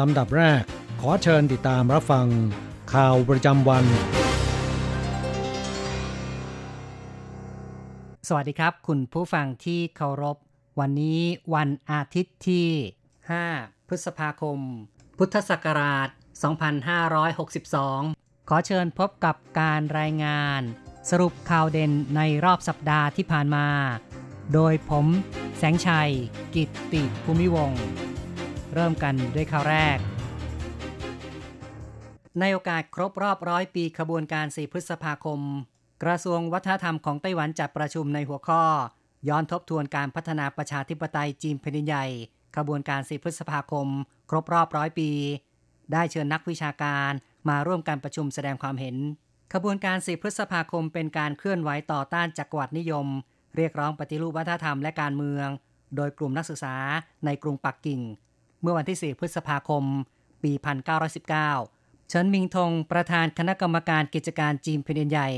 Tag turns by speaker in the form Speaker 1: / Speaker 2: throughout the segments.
Speaker 1: ลำดับแรก ขอเชิญติดตามรับฟัง ข่าวประจำวัน
Speaker 2: สวัสดีครับ คุณผู้ฟังที่เคารพ วันนี้วันอาทิตย์ที่ 5 พฤษภาคม พุทธศักราช 2562 ขอเชิญพบกับการรายงาน สรุปข่าวเด่นในรอบสัปดาห์ที่ผ่านมา โดยผม แสงชัย กิตติภูมิวงศ์ เริ่มกันด้วยข่าวแรก ในโอกาสครบรอบร้อยปีขบวนการ4พฤษภาคม กระทรวงวัฒนธรรมของไต้หวันจัดประชุมในหัวข้อ ย้อนทบทวนการพัฒนาประชาธิปไตยจีนแผ่นใหญ่ขบวนการ4พฤษภาคม ครบรอบร้อยปี ได้เชิญนักวิชาการมาร่วมการประชุมแสดงความเห็น ขบวนการ4พฤษภาคมเป็นการเคลื่อนไหวต่อต้านจักรวรรดินิยม เรียกร้องปฏิรูปวัฒนธรรมและการเมือง โดยกลุ่มนักศึกษาในกรุงปักกิ่ง มื่อวันที่ 4 พฤษภาคม ปี 1919 เฉินมิงทงประธานคณะกรรมการกิจการจีนแผ่นดินใหญ่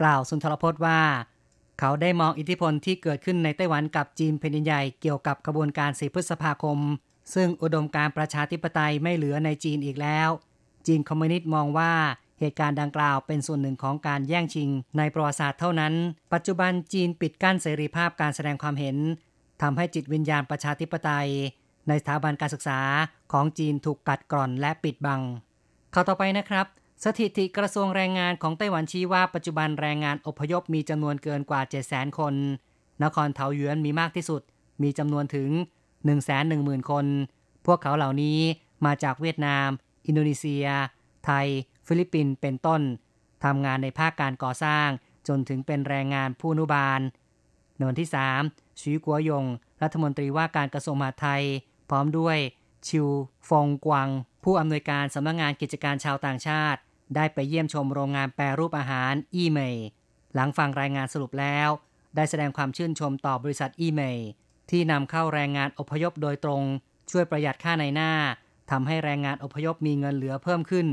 Speaker 2: กล่าวสุนทรพจน์ว่า เขาได้มองอิทธิพลที่เกิดขึ้นในไต้หวันกับจีนแผ่นดินใหญ่เกี่ยวกับกระบวนการ 4 พฤษภาคม ซึ่งอุดมการประชาธิปไตยไม่เหลือในจีนอีกแล้ว จีนคอมมิวนิสต์มองว่าเหตุการณ์ดังกล่าวเป็นส่วนหนึ่งของการแย่งชิง ในประวัติศาสตร์เท่านั้น ปัจจุบันจีนปิดกั้นเสรีภาพการแสดงความเห็นทำให้จิตวิญญาณประชาธิปไตย ในสถาบันการศึกษาของจีนถูกกัดกร่อนและปิดบัง ข่าวต่อไปนะครับ สถิติกระทรวงแรงงานของไต้หวันชี้ว่าปัจจุบันแรงงานอพยพมีจำนวนเกินกว่า 7 0 0 0 0คน นครเทาหยวนมีมากที่สุด มีจำนวนถึง 110,000 คน พวกเขาเหล่านี้มาจากเวียดนาม อินโดนีเซีย ไทย ฟิลิปปินส์เป็นต้นทำงานในภาคการก่อสร้าง จนถึงเป็นแรงงานผู้อนุบาลในวันที่3ชีกัวยง รัฐมนตรีว่าการกระทรวงมหาดไทย พร้อมด้วยชิวฟงกวางผู้อำนวยการสำนักงานกิจการชาวต่างชาติ ได้ไปเยี่ยมชมโรงงานแปรรูปอาหารอีเมย์หลังฟังรายงานสรุปแล้ว ได้แสดงความชื่นชมต่อบริษัทอีเมย์ที่นำเข้าแรงงานอพยพโดยตรง ช่วยประหยัดค่าในหน้าทำให้แรงงานอพยพมีเงินเหลือเพิ่มขึ้น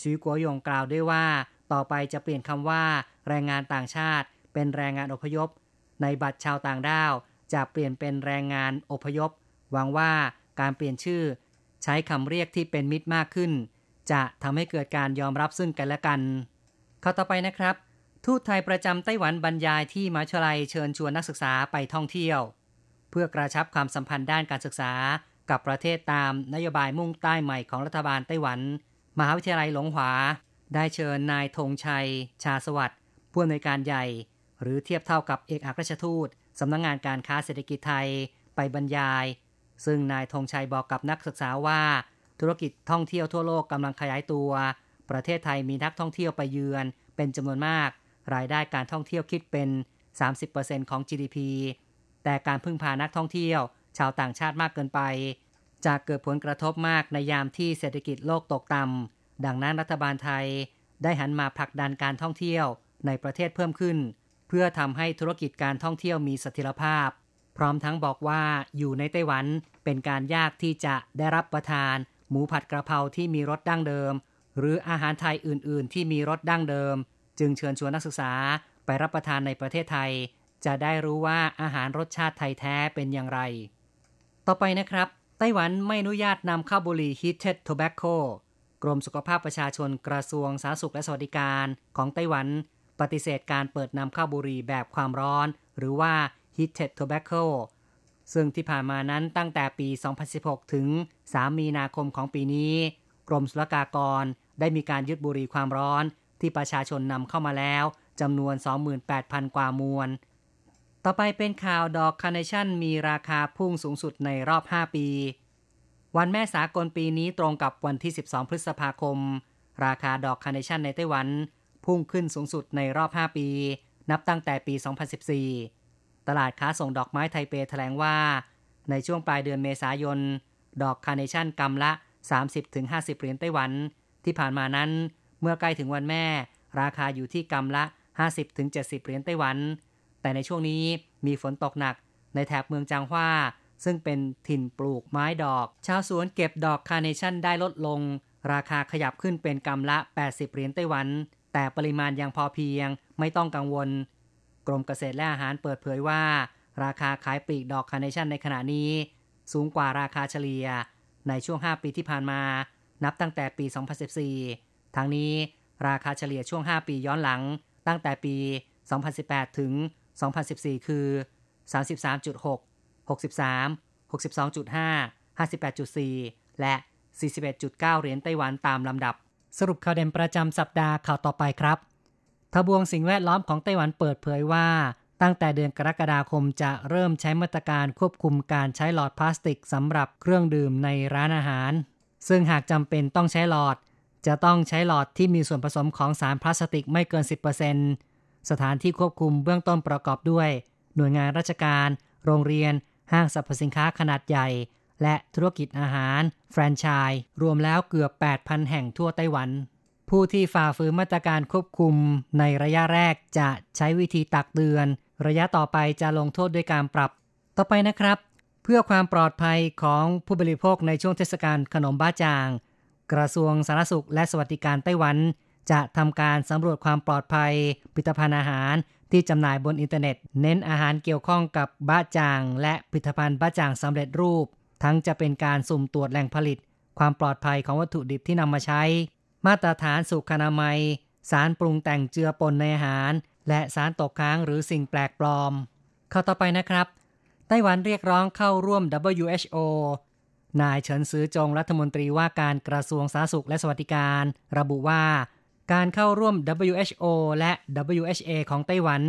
Speaker 2: ชีกัวยงกล่าวด้วยว่า ต่อไปจะเปลี่ยนคำว่า แรงงานต่างชาติ เป็นแรงงานอพยพ ในบัตรชาวต่างด้าวจะเปลี่ยนเป็นแรงงานอพยพ หวังว่าการเปลี่ยนชื่อ ใช้คำเรียกที่เป็นมิตรมากขึ้น จะทำให้เกิดการยอมรับซึ่งกันและกันข้าต่อไปนะครับ ทูตไทยประจำไต้หวันบรรยายที่มหาวิทยาลัยเชิญชวนนักศึกษาไปท่องเที่ยว เพื่อกระชับความสัมพันธ์ด้านการศึกษากับประเทศตามนโยบายมุ่งใต้ใหม่ของรัฐบาลไต้หวัน มหาวิทยาลัยหลงหวา ได้เชิญนายธงชัย ชาสวัสดิ์ผู้อำนวยการใหญ่ หรือเทียบเท่ากับเอกอัครราชทูตสำนักงงานการค้าเศรษฐกิจไทย ไปบรรยาย ซึ่งนายธงชัยบอกกับนักศึกษาว่า ธุรกิจท่องเที่ยวทั่วโลกกำลังขยายตัว ประเทศไทยมีนักท่องเที่ยวไปเยือน เป็นจำนวนมาก รายได้การท่องเที่ยวคิดเป็น 30%ของ GDP แต่การพึ่งพานักท่องเที่ยว ชาวต่างชาติมากเกินไป จะเกิดผลกระทบมากในยามที่เศรษฐกิจโลกตกต่ำดังนั้นรัฐบาลไทย ได้หันมาผลักดันการท่องเที่ยวในประเทศเพิ่มขึ้น เพื่อทำให้ธุรกิจการท่องเที่ยวมีเสถียรภาพ พร้อมทั้งบอกว่าอยู่ในไต้หวันเป็นการยากที่จะได้รับประทาน หมูผัดกระเพราที่มีรสดั้งเดิม หรืออาหารไทยอื่น ๆ ที่มีรสดั้งเดิม จึงเชิญชวนนักศึกษาไปรับประทานในประเทศไทย จะได้รู้ว่าอาหารรสชาติไทยแท้เป็นอย่างไร ต่อไปนะครับ ไต้หวันไม่อนุญาตนำข้าวบุหรี่ heated tobacco กรมสุขภาพประชาชนกระทรวงสาธารณสุขและสวัสดิการของไต้หวัน ปฏิเสธการเปิดนำข้าวบุหรี่แบบความร้อน หรือว่า heated tobacco ซึ่งที่ผ่านมานั้นตั้งแต่ปี 2016 ถึง 3 มีนาคมของปีนี้ กรมศุลกากรได้มีการยึดบุหรี่ความร้อนที่ประชาชนนำเข้ามาแล้วจำนวน 28,000 กว่ามวน ต่อไปเป็นข่าวดอกคาร์เนชั่นมีราคาพุ่งสูงสุดในรอบ 5 ปี วันแม่สากลปีนี้ตรงกับวันที่ 12 พฤษภาคม ราคาดอกคาร์เนชั่นในไต้หวัน พุ่งขึ้นสูงสุดในรอบ 5 ปี นับตั้งแต่ปี 2014 ตลาดค้าส่งดอกไม้ไทเปแถลงว่า ในช่วงปลายเดือนเมษายน ดอกคาร์เนชั่นกำละ 30-50 เหรียญไต้หวัน ที่ผ่านมานั้น เมื่อใกล้ถึงวันแม่ ราคาอยู่ที่กำละ 50-70 เหรียญไต้หวัน แต่ในช่วงนี้มีฝนตกหนักในแถบเมืองจางฮวาซึ่งเป็นถิ่นปลูกไม้ดอก ชาวสวนเก็บดอกคาร์เนชั่นได้ลดลง ราคาขยับขึ้นเป็นกำละ 80 เหรียญไต้หวัน แต่ปริมาณยังพอเพียง ไม่ต้องกังวล กรมเกษตรและอาหารเปิดเผยว่า ราคาขายปลีกดอกคาร์เนชั่นในขณะนี้ สูงกว่าราคาเฉลี่ย ในช่วง 5 ปีที่ผ่านมา นับตั้งแต่ปี 2014 ทั้งนี้ราคาเฉลี่ยช่วง 5 ปีย้อนหลัง ตั้งแต่ปี 2018 ถึง 2014 คือ 33.6 63 62.5 58.4 และ 41.9 เหรียญไต้หวันตามลำดับ สรุปข่าวเด่นประจำสัปดาห์ข่าวต่อไปครับ ทบวงสิ่งแวดล้อมของไต้หวันเปิดเผยว่า ตั้งแต่เดือนกรกฎาคมจะเริ่มใช้มาตรการควบคุมการใช้หลอดพลาสติกสำหรับเครื่องดื่มในร้านอาหาร ซึ่งหากจำเป็นต้องใช้หลอด จะต้องใช้หลอดที่มีส่วนผสมของสารพลาสติกไม่เกิน 10%สถานที่ควบคุมเบื้องต้นประกอบด้วย หน่วยงานราชการ โรงเรียน ห้างสรรพสินค้าขนาดใหญ่ และธุรกิจอาหาร แฟรนไชส์รวมแล้วเกือบ 8,000 แห่งทั่วไต้หวัน ผู้ที่ฝ่าฝืนมาตรการควบคุมในระยะแรกจะใช้วิธีตักเตือน ระยะต่อไปจะลงโทษด้วยการปรับ ต่อไปนะครับ เพื่อความปลอดภัยของผู้บริโภคในช่วงเทศกาลขนมบ้าจาง กระทรวงสาธารณสุขและสวัสดิการไต้หวัน จะทำการสำรวจความปลอดภัยผลิตภัณฑ์อาหารที่จำหน่ายบนอินเทอร์เน็ต เน้นอาหารเกี่ยวข้องกับบ้าจาง และผลิตภัณฑ์บ้าจางสำเร็จรูป ทั้งจะเป็นการสุ่มตรวจแหล่งผลิต ความปลอดภัยของวัตถุดิบที่นำมาใช้ มาตรฐานสุขอนามัย สารปรุงแต่งเจือปนในอาหาร และสารตกค้างหรือสิ่งแปลกปลอม เข้าต่อไปนะครับ ไต้หวันเรียกร้องเข้าร่วม WHO นายเฉินซือจงรัฐมนตรีว่าการกระทรวงสาธารณสุขและสวัสดิการ ระบุว่า การเข้าร่วม WHO และ WHA ของไต้หวัน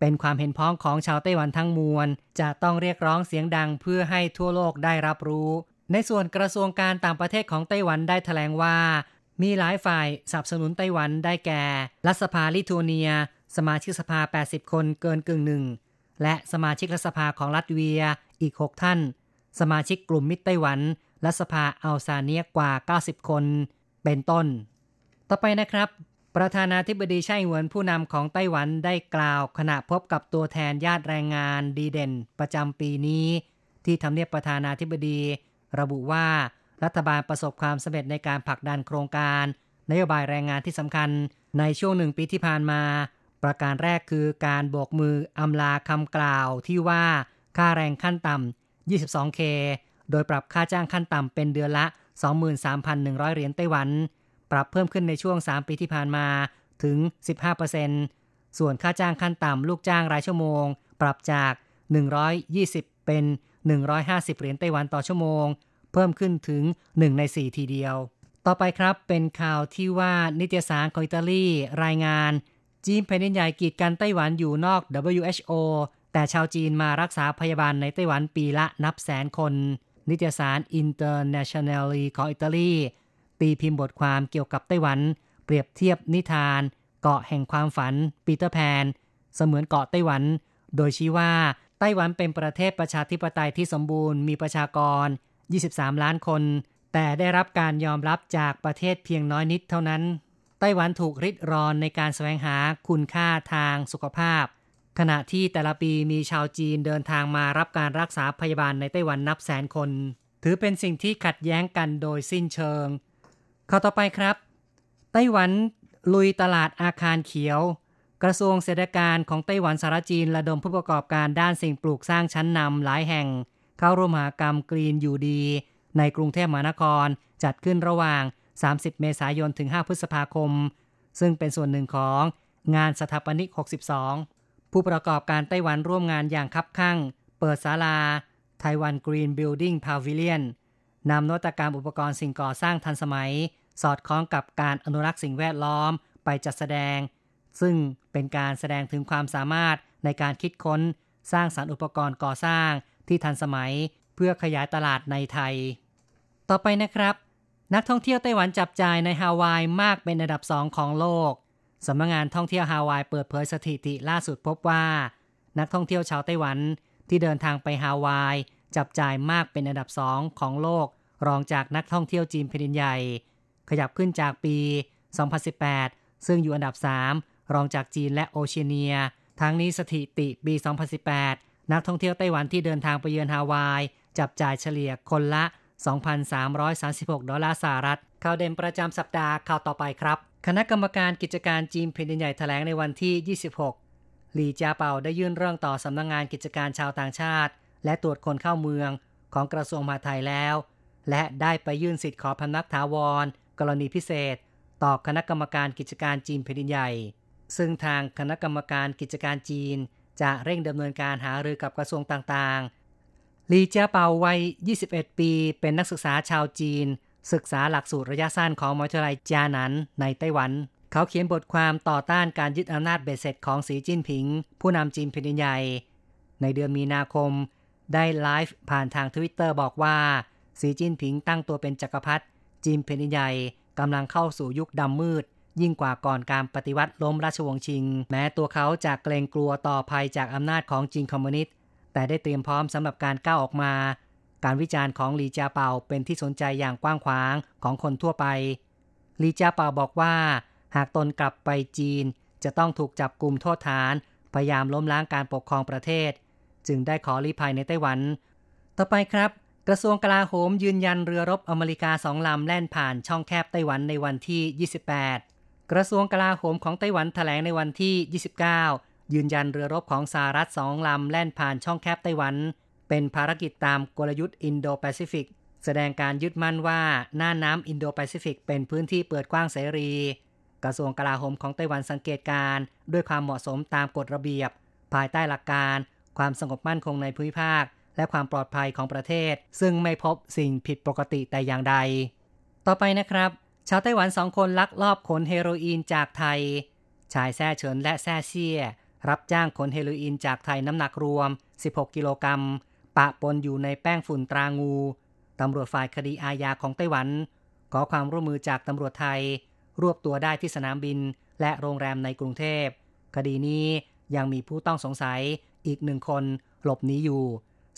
Speaker 2: เป็นความเห็นพ้องของชาวไต้หวันทั้งมวล จะต้องเรียกร้องเสียงดังเพื่อให้ทั่วโลกได้รับรู้ ในส่วนกระทรวงการต่างประเทศของไต้หวันได้แถลงว่า มีหลายฝ่ายสนับสนุนไต้หวันได้แก่ รัฐสภาลิทัวเนีย สมาชิกสภา 80 คนเกินกึ่งหนึ่ง และสมาชิกรัฐสภาของรัสเวียอีก 6 ท่าน สมาชิกกลุ่มมิตรไต้หวัน รัฐสภาอัลซาเนียกว่า 90 คน เป็นต้น ต่อไปนะครับ ประธานาธิบดีไช่หวนผู้นำของไต้หวันได้กล่าว ขณะพบกับตัวแทนญาติแรงงานดีเด่น ประจำปีนี้ ที่ทำเนียบประธานาธิบดี ระบุว่า รัฐบาลประสบความสำเร็จในการผลักดันโครงการ นโยบายแรงงานที่สำคัญ ในช่วงหนึ่งปีที่ผ่านมา ประการแรกคือการโบกมืออำลาคำกล่าวที่ว่าค่าแรงขั้นต่ำ 22K โดยปรับค่าจ้างขั้นต่ำเป็นเดือนละ 23,100 เหรียญไต้หวัน ปรับเพิ่มขึ้นในช่วง 3 ปีที่ผ่านมาถึง 15%ส่วนค่าจ้างขั้นต่ำลูกจ้างรายชั่วโมง ปรับจาก 120 เป็น 150 เหรียญไต้หวันต่อชั่วโมง เพิ่มขึ้นถึง 1 ใน 4 ทีเดียว ต่อไปครับเป็นข่าวที่ว่านิตยสารของอิตาลีรายงาน จีนแผ่นดินใหญ่กีดกันไต้หวันอยู่นอก WHO แต่ชาวจีนมารักษาพยาบาลในไต้หวันปีละนับแสนคน นิตยสาร Internationally ของอิตาลีตีพิมพ์บทความเกี่ยวกับไต้หวัน เปรียบเทียบนิทาน เกาะแห่งความฝัน ปีเตอร์แพน เสมือนเกาะไต้หวัน โดยชี้ว่าไต้หวันเป็นประเทศประชาธิปไตยที่สมบูรณ์มีประชากร 23 ล้านคน แต่ได้รับการยอมรับจากประเทศเพียงน้อยนิดเท่านั้น ไต้หวันถูกริดรอนในการแสวงหาคุณค่าทางสุขภาพ ขณะที่แต่ละปีมีชาวจีนเดินทางมารับการรักษาพยาบาลในไต้หวันนับแสนคน ถือเป็นสิ่งที่ขัดแย้งกันโดยสิ้นเชิง ข้อต่อไปครับ ไต้หวันลุยตลาดอาคารเขียวกระทรวงเศรษฐการของไต้หวันสารจีนระดมผู้ประกอบการด้านสิ่งปลูกสร้างชั้นนำหลายแห่ง เข้าร่วมมหากรรมกรีนอยู่ดี ในกรุงเทพมหานครจัดขึ้นระหว่าง 30 เมษายนถึง 5 พฤษภาคม ซึ่งเป็นส่วนหนึ่งของงานสถาปนิก 62 ผู้ประกอบการไต้หวันร่วมงานอย่างคับคั่ง เปิดศาลาไต้หวัน Green Building Pavilion นำนวัตกรรมอุปกรณ์สิ่งก่อสร้างทันสมัย สอดคล้องกับการอนุรักษ์สิ่งแวดล้อมไปจัดแสดง ซึ่งเป็นการแสดงถึงความสามารถในการคิดค้น สร้างสารรค์อุปกรณ์ก่อสร้าง ที่ทันสมัยเพื่อขยายตลาดในไทย ต่อไปนะครับ นักท่องเที่ยวไต้หวันจับจ่ายในฮาวายมากเป็นอันดับสองของโลกสำนักงานท่องเที่ยวฮาวายเปิดเผยสถิติล่าสุดพบว่า นักท่องเที่ยวชาวไต้หวันที่เดินทางไปฮาวาย จับจ่ายมากเป็นอันดับสองของโลก รองจากนักท่องเที่ยวจีนแผ่นดินใหญ่ ขยับขึ้นจากปี 2018 ซึ่งอยู่อันดับ 3 รองจากจีนและโอเชียเนีย ทั้งนี้สถิติปี 2018 นักท่องเที่ยวไต้หวันที่เดินทางไปเยือนฮาวาย จับจ่ายเฉลี่ยคนละ 2,336 ดอลลาร์สหรัฐข่าวเด่นประจำสัปดาห์ข่าวต่อไปครับ คณะกรรมการกิจการจีนแผ่นดินใหญ่แถลงในวันที่ 26 หลี่จาเปาได้ยื่นเรื่องต่อสำนักงงานกิจการชาวต่างชาติ และตรวจคนเข้าเมืองของกระทรวงมหาดไทยแล้ว และได้ไปยื่นสิทธิ์ขอพำนักถาวร กรณีพิเศษ ต่อคณะกรรมการกิจการจีนแผ่นดินใหญ่ ซึ่งทางคณะกรรมการกิจการจีน จะเร่งดำเนินการหารือกับกระทรวงต่างๆ ลีเจียเปาวัย 21 ปี เป็นนักศึกษาชาวจีน ศึกษาหลักสูตรระยะสั้นของมหาวิทยาลัยจานันในไต้หวัน เขาเขียนบทความต่อต้านการยึดอำนาจเบ็ดเสร็จของสีจิ้นผิง ผู้นำจีนแผ่นดินใหญ่ ในเดือนมีนาคม ได้ไลฟ์ผ่านทางทวิตเตอร์บอกว่า สีจิ้นผิงตั้งตัวเป็นจักรพรรดิจีนแผ่นดินใหญ่กำลังเข้าสู่ยุคดำมืด ยิ่งกว่าก่อนการปฏิวัติล้มราชวงศ์ชิง แม้ตัวเขาจะเกรงกลัวต่อภัยจากอำนาจของจีนคอมมิวนิสต์แต่ได้เตรียมพร้อมสำหรับการก้าวออกมา การวิจารณ์ของลีจาเปาเป็นที่สนใจอย่างกว้างขวางของคนทั่วไปลีจาเปาบอกว่า หากตนกลับไปจีน จะต้องถูกจับกลุ่มโทษฐาน พยายามล้มล้างการปกครองประเทศ จึงได้ขอลี้ภัยในไต้หวัน ต่อไปครับกระทรวงกลาโหมยืนยันเรือรบอเมริกาสองลำแล่นผ่านช่องแคบไต้หวันในวันที่ 28 กระทรวงกลาโหมของไต้หวันแถลงในวันที่ 29 ยืนยันเรือรบของสหรัฐสองลำแล่นผ่านช่องแคบไต้หวัน เป็นภารกิจตามกลยุทธ์อินโดแปซิฟิก แสดงการยึดมั่นว่าน่านน้ำอินโดแปซิฟิก เป็นพื้นที่เปิดกว้างเสรี กระทรวงกลาโหมของไต้หวันสังเกตการณ์ด้วยความเหมาะสมตามกฎระเบียบ ภายใต้หลักการ ความสงบมั่นคงในภูมิภาค และความปลอดภัยของประเทศ ซึ่งไม่พบสิ่งผิดปกติแต่อย่างใด ต่อไปนะครับ ชาวไต้หวันสองคนลักลอบขนเฮโรอีนจากไทย ชายแซ่เฉินและแซ่เซี่ย รับจ้างขนเฮโรอีนจากไทยน้ำหนักรวม 16 กิโลกรัม ปะปนอยู่ในแป้งฝุ่นตรางูตำรวจฝ่ายคดีอาญาของไต้หวัน ขอความร่วมมือจากตำรวจไทย รวบตัวได้ที่สนามบินและโรงแรมในกรุงเทพ คดีนี้ยังมีผู้ต้องสงสัยอีกหนึ่งคนหลบหนีอยู่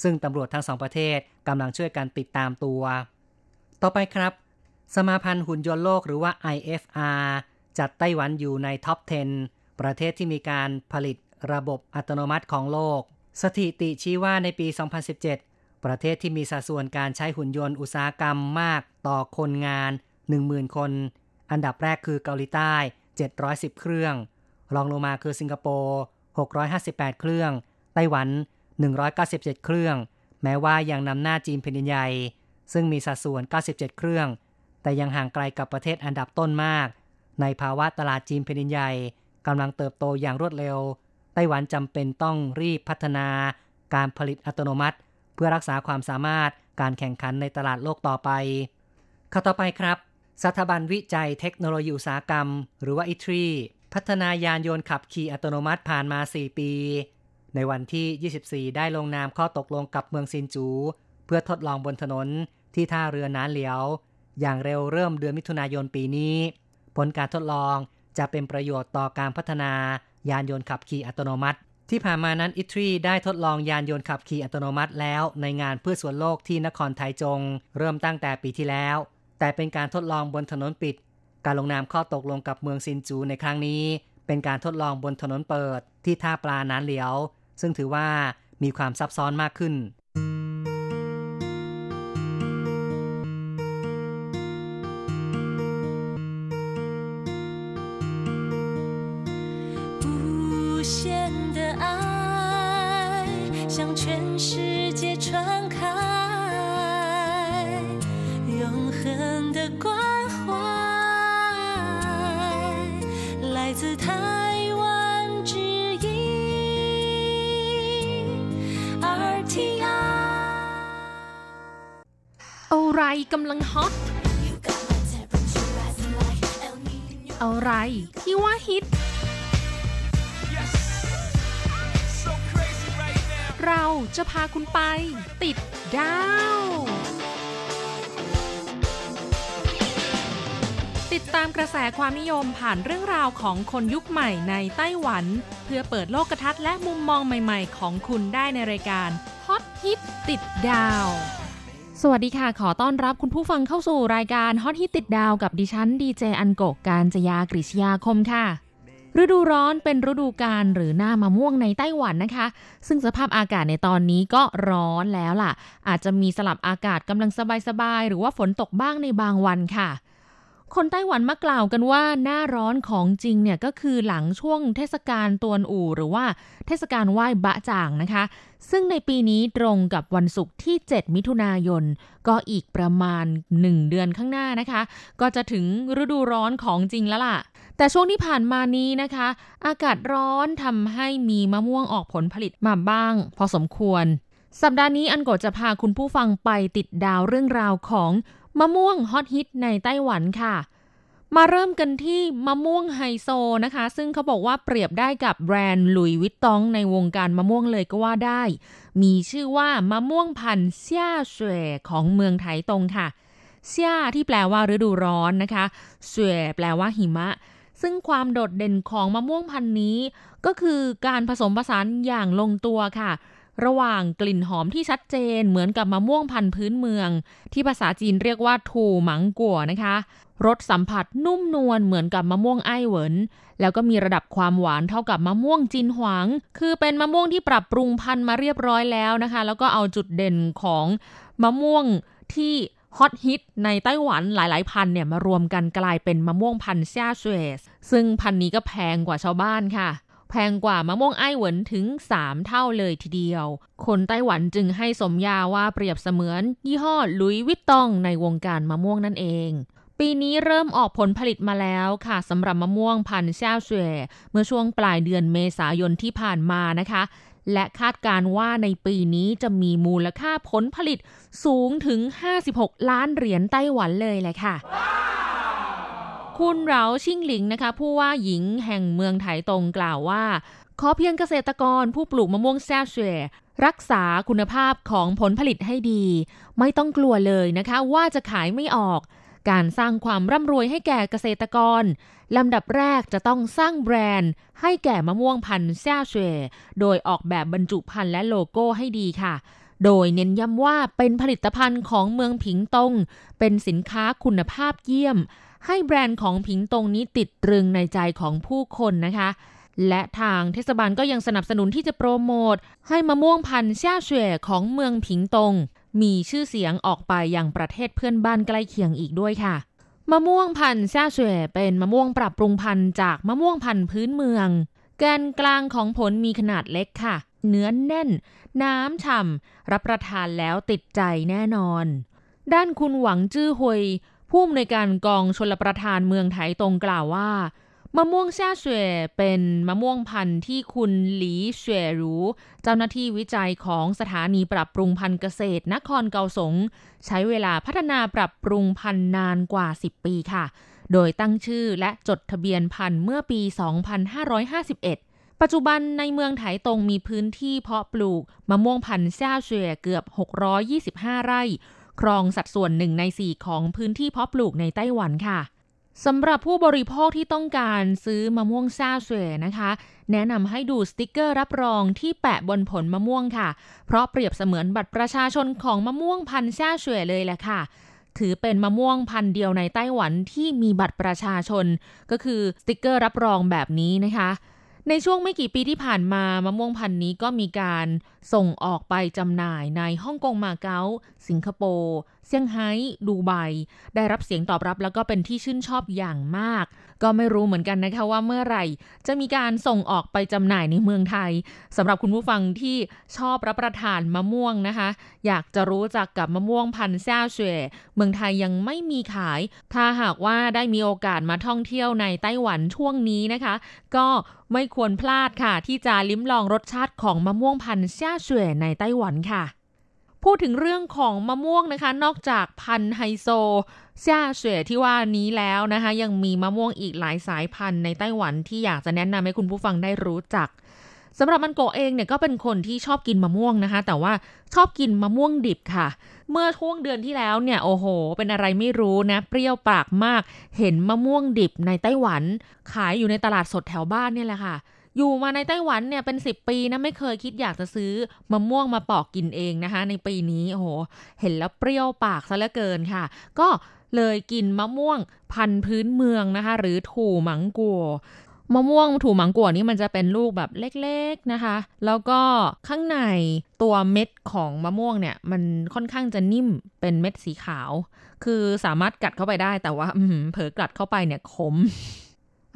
Speaker 2: ซึ่งตำรวจทั้งสองประเทศกำลังช่วยกันติดตามตัว ต่อไปครับ สมาพันธ์หุ่นยนต์โลกหรือว่า IFR จัดไต้หวันอยู่ในท็อป 10 ประเทศที่มีการผลิตระบบอัตโนมัติของโลก สถิติชี้ว่าในปี 2017 ประเทศที่มีสัดส่วนการใช้หุ่นยนต์อุตสาหกรรมมากต่อคนงาน 10,000 คน อันดับแรกคือเกาหลีใต้ 710 เครื่อง รองลงมาคือสิงคโปร์ 658 เครื่อง ไต้หวัน 197 เครื่อง แม้ว่ายังนำหน้าจีนแผ่นดินใหญ่ ซึ่งมีสัดส่วน 97 เครื่อง แต่ยังห่างไกลกับประเทศอันดับต้นมาก ในภาวะตลาดจีนแผ่นดินใหญ่กำลังเติบโตอย่างรวดเร็ว ไต้หวันจำเป็นต้องรีบพัฒนา การผลิตอัตโนมัติ เพื่อรักษาความสามารถการแข่งขันในตลาดโลกต่อไปข้าต่อไปครับ สถาบันวิจัยเทคโนโลยีอุตสาหกรรม หรือว่าอิทรีพัฒนายานยนต์ขับขี่อัตโนมัติผ่านมา 4 ปี ในวันที่ 24 ได้ลงนามข้อตกลงกับเมืองซินจู เพื่อทดลองบนถนนที่ท่าเรือน้านเหลียว อย่างเร็วเริ่มเดือนมิถุนายนปีนี้ ผลการทดลองจะเป็นประโยชน์ต่อการพัฒนายานยนต์ขับขี่อัตโนมัติ ที่ผ่านมานั้นอิทรีได้ทดลองยานยนต์ขับขี่อัตโนมัติแล้ว ในงานเพื่อส่วนโลกที่นครไทจง เริ่มตั้งแต่ปีที่แล้ว แต่เป็นการทดลองบนถนนปิด การลงนามข้อตกลงกับเมืองซินจูในครั้งนี้ เป็นการทดลองบนถนนเปิดที่ท่าปลานานเหลียว ซึ่งถือว่ามีความซับซ้อนมากขึ้น
Speaker 3: กำลังฮอตอะไรที่ว่าฮิต เราจะพาคุณไป ติดดาว ติดตามกระแสความนิยมผ่านเรื่องราวของคนยุคใหม่ในไต้หวัน เพื่อเปิดโลกทัศน์และมุมมองใหม่ๆ ของคุณได้ในรายการฮอตฮิตติดดาว สวัสดีค่ะ ขอต้อนรับคุณผู้ฟังเข้าสู่รายการฮอตฮิตติดดาวกับดิฉันดีเจอันโกกการจยากริชยาคมค่ะ ฤดูร้อนเป็นฤดูการหรือหน้ามะม่วงในไต้หวันนะคะ ซึ่งสภาพอากาศในตอนนี้ก็ร้อนแล้วล่ะ อาจจะมีสลับอากาศกำลังสบายๆ หรือว่าฝนตกบ้างในบางวันค่ะ คนไต้หวันมักกล่าวกันว่าหน้าร้อนของจริงเนี่ยก็คือหลังช่วงเทศกาลตวนอู่ หรือว่าเทศกาลไหว้บะจ่างนะคะ ซึ่งในปีนี้ตรงกับวันศุกร์ที่ 7 มิถุนายน ก็อีกประมาณ 1 เดือนข้างหน้านะคะ ก็จะถึงฤดูร้อนของจริงแล้วล่ะ แต่ช่วงที่ผ่านมานี้นะคะ อากาศร้อนทำให้มีมะม่วงออกผลผลิตมาบ้าง พอสมควร สัปดาห์นี้อันโกจะพาคุณผู้ฟังไปติดดาวเรื่องราวของ มะม่วงฮอตฮิตในไต้หวันค่ะ มาเริ่มกันที่มะม่วงไฮโซนะคะ ซึ่งเขาบอกว่าเปรียบได้กับแบรนด์หลุยวิตตองในวงการมะม่วงเลยก็ว่าได้ มีชื่อว่ามะม่วงพันธุ์เซียเสวยของเมืองไถตงค่ะเซียที่แปลว่าฤดูร้อนนะคะเสวยแปลว่าหิมะซึ่งความโดดเด่นของมะม่วงพันธุ์นี้ ก็คือการผสมผสานอย่างลงตัวค่ะ ระหว่างกลิ่นหอมที่ชัดเจนเหมือนกับมะม่วงพันธุ์พื้นเมือง ที่ภาษาจีนเรียกว่าถูหมังกัวนะคะรสสัมผัสนุ่มนวลเหมือนกับมะม่วงไอ้เหวินแล้วก็มีระดับความหวานเท่ากับมะม่วงจินหวาง คือเป็นมะม่วงที่ปรับปรุงพันธุ์มาเรียบร้อยแล้วนะคะ แล้วก็เอาจุดเด่นของมะม่วงที่ฮอตฮิตในไต้หวันหลาย ๆ พันเนี่ยมารวมกันกลายเป็นมะม่วงพันธุ์เซียเสวสซึ่งพันธุ์นี้ก็แพงกว่าชาวบ้านค่ะ แพงกว่ามะม่วงไอ้หวนถึง 3 เท่าเลยทีเดียว คนไต้หวันจึงให้สมญาว่าเปรียบเสมือน ยี่ห้อลุยวิตตองในวงการมะม่วงนั่นเองปีนี้เริ่มออกผลผลิตมาแล้วค่ะสำหรับมะม่วงพันธุ์เซี่ยวเสวยเมื่อช่วงปลายเดือนเมษายนที่ผ่านมานะคะ และคาดการว่าในปีนี้จะมีมูลค่าผลผลิตสูงถึง 56 ล้านเหรียญไต้หวันเลยแหละค่ะ คุณเหราชิงหลิงนะคะ ผู้ว่าหญิงแห่งเมืองไถตงกล่าวว่า ขอเพียงเกษตรกรผู้ปลูกมะม่วงแซ่เสวยรักษาคุณภาพของผลผลิตให้ดี ไม่ต้องกลัวเลยนะคะ ว่าจะขายไม่ออก การสร้างความร่ำรวยให้แก่เกษตรกรลำดับแรกจะต้องสร้างแบรนด์ ให้แก่มะม่วงพันธุ์แซ่เสวยโดยออกแบบบรรจุภัณฑ์และโลโก้ให้ดีค่ะโดยเน้นย้ำว่าเป็นผลิตภัณฑ์ของเมืองผิงตง เป็นสินค้าคุณภาพเยี่ยม ให้แบรนด์ของผิงตงนี้ติดตรึงในใจของผู้คนนะคะ และทางเทศบาลก็ยังสนับสนุนที่จะโปรโมท ให้มะม่วงพันธุ์ซ่าเฉวยของเมืองผิงตง มีชื่อเสียงออกไปยังประเทศเพื่อนบ้านใกล้เคียงอีกด้วยค่ะมะม่วงพันธุ์ซาเฉวยเป็นมะม่วงปรับปรุงพันธุ์จากมะม่วงพันธุ์พื้นเมือง แกนกลางของผลมีขนาดเล็กค่ะ เนื้อแน่น น้ำฉ่ำรับประทานแล้วติดใจแน่นอน ด้านคุณหวังจื้อฮวย ผู้อำนวยการกองชลประทานเมืองไถตรงกล่าวว่ามะม่วงแช่เฉวยเป็นมะม่วงพันธุ์ที่คุณหลีเฉวยรู้เจ้าหน้าที่วิจัยของสถานีปรับปรุงพันธุ์เกษตรนครเกาสง ใช้เวลาพัฒนาปรับปรุงพันธุ์นานกว่า 10 ปีค่ะ โดยตั้งชื่อและจดทะเบียนพันธุ์เมื่อปี 2551 ปัจจุบันในเมืองไถตรงมีพื้นที่เพาะปลูกมะม่วงพันธุ์แช่เฉวยเกือบ 625 ไร่ ครองสัดส่วนหนึ่งในสี่ของพื้นที่เพาะปลูกในไต้หวันค่ะสำหรับผู้บริโภคที่ต้องการซื้อมะม่วงซาเสวนะคะ แนะนำให้ดูสติกเกอร์รับรองที่แปะบนผลมะม่วงค่ะ เพราะเปรียบเสมือนบัตรประชาชนของมะม่วงพันธุ์ซาเสวเลยแหละค่ะ ถือเป็นมะม่วงพันธุ์เดียวในไต้หวันที่มีบัตรประชาชน ก็คือสติกเกอร์รับรองแบบนี้นะคะ ในช่วงไม่กี่ปีที่ผ่านมามะม่วงพันธุ์นี้ก็มีการส่งออกไปจำหน่ายในฮ่องกงมาเก๊า สิงคโปร์ เซี่ยงไฮ้ดูไบได้รับเสียงตอบรับแล้วก็เป็นที่ชื่นชอบอย่างมาก ก็ไม่รู้เหมือนกันนะคะว่าเมื่อไหร่ จะมีการส่งออกไปจำหน่ายในเมืองไทยสำหรับคุณผู้ฟังที่ชอบรับประทานมะม่วงนะคะ อยากจะรู้จักกับมะม่วงพันธุ์แซ่เฉวเมืองไทยยังไม่มีขาย ถ้าหากว่าได้มีโอกาสมาท่องเที่ยวในไต้หวันช่วงนี้นะคะ ก็ไม่ควรพลาดค่ะ ที่จะลิ้มลองรสชาติของมะม่วงพันธุ์แซ่เฉวในไต้หวันค่ะ พูดถึงเรื่องของมะม่วงนะคะ นอกจากพันธุ์ไฮโซเซี่ยเสวยที่ว่านี้แล้วนะคะ ยังมีมะม่วงอีกหลายสายพันธุ์ในไต้หวันที่อยากจะแนะนำให้คุณผู้ฟังได้รู้จักสำหรับมันโกเองเนี่ยก็เป็นคนที่ชอบกินมะม่วงนะคะ แต่ว่าชอบกินมะม่วงดิบค่ะ เมื่อช่วงเดือนที่แล้วเนี่ยโอ้โห เป็นอะไรไม่รู้นะ เปรี้ยวปากมาก เห็นมะม่วงดิบในไต้หวัน ขายอยู่ในตลาดสดแถวบ้านเนี่ยแหละค่ะ อยู่มาในไต้หวันเนี่ยเป็น 10 ปีนะไม่เคยคิดอยากจะซื้อมะม่วงมาปอกกินเองนะคะ ในปีนี้โอ้โหเห็นแล้วเปรี้ยวปากซะเหลือเกินค่ะ ก็เลยกินมะม่วงพันธุ์พื้นเมืองนะคะ หรือถูหมังกัวมะม่วงถูหมังกัวนี่มันจะเป็นลูกแบบเล็กๆนะคะ แล้วก็ข้างในตัวเม็ดของมะม่วงเนี่ย มันค่อนข้างจะนิ่มเป็นเม็ดสีขาว คือสามารถกัดเข้าไปได้แต่ว่าเผลอกัดเข้าไปเนี่ยขม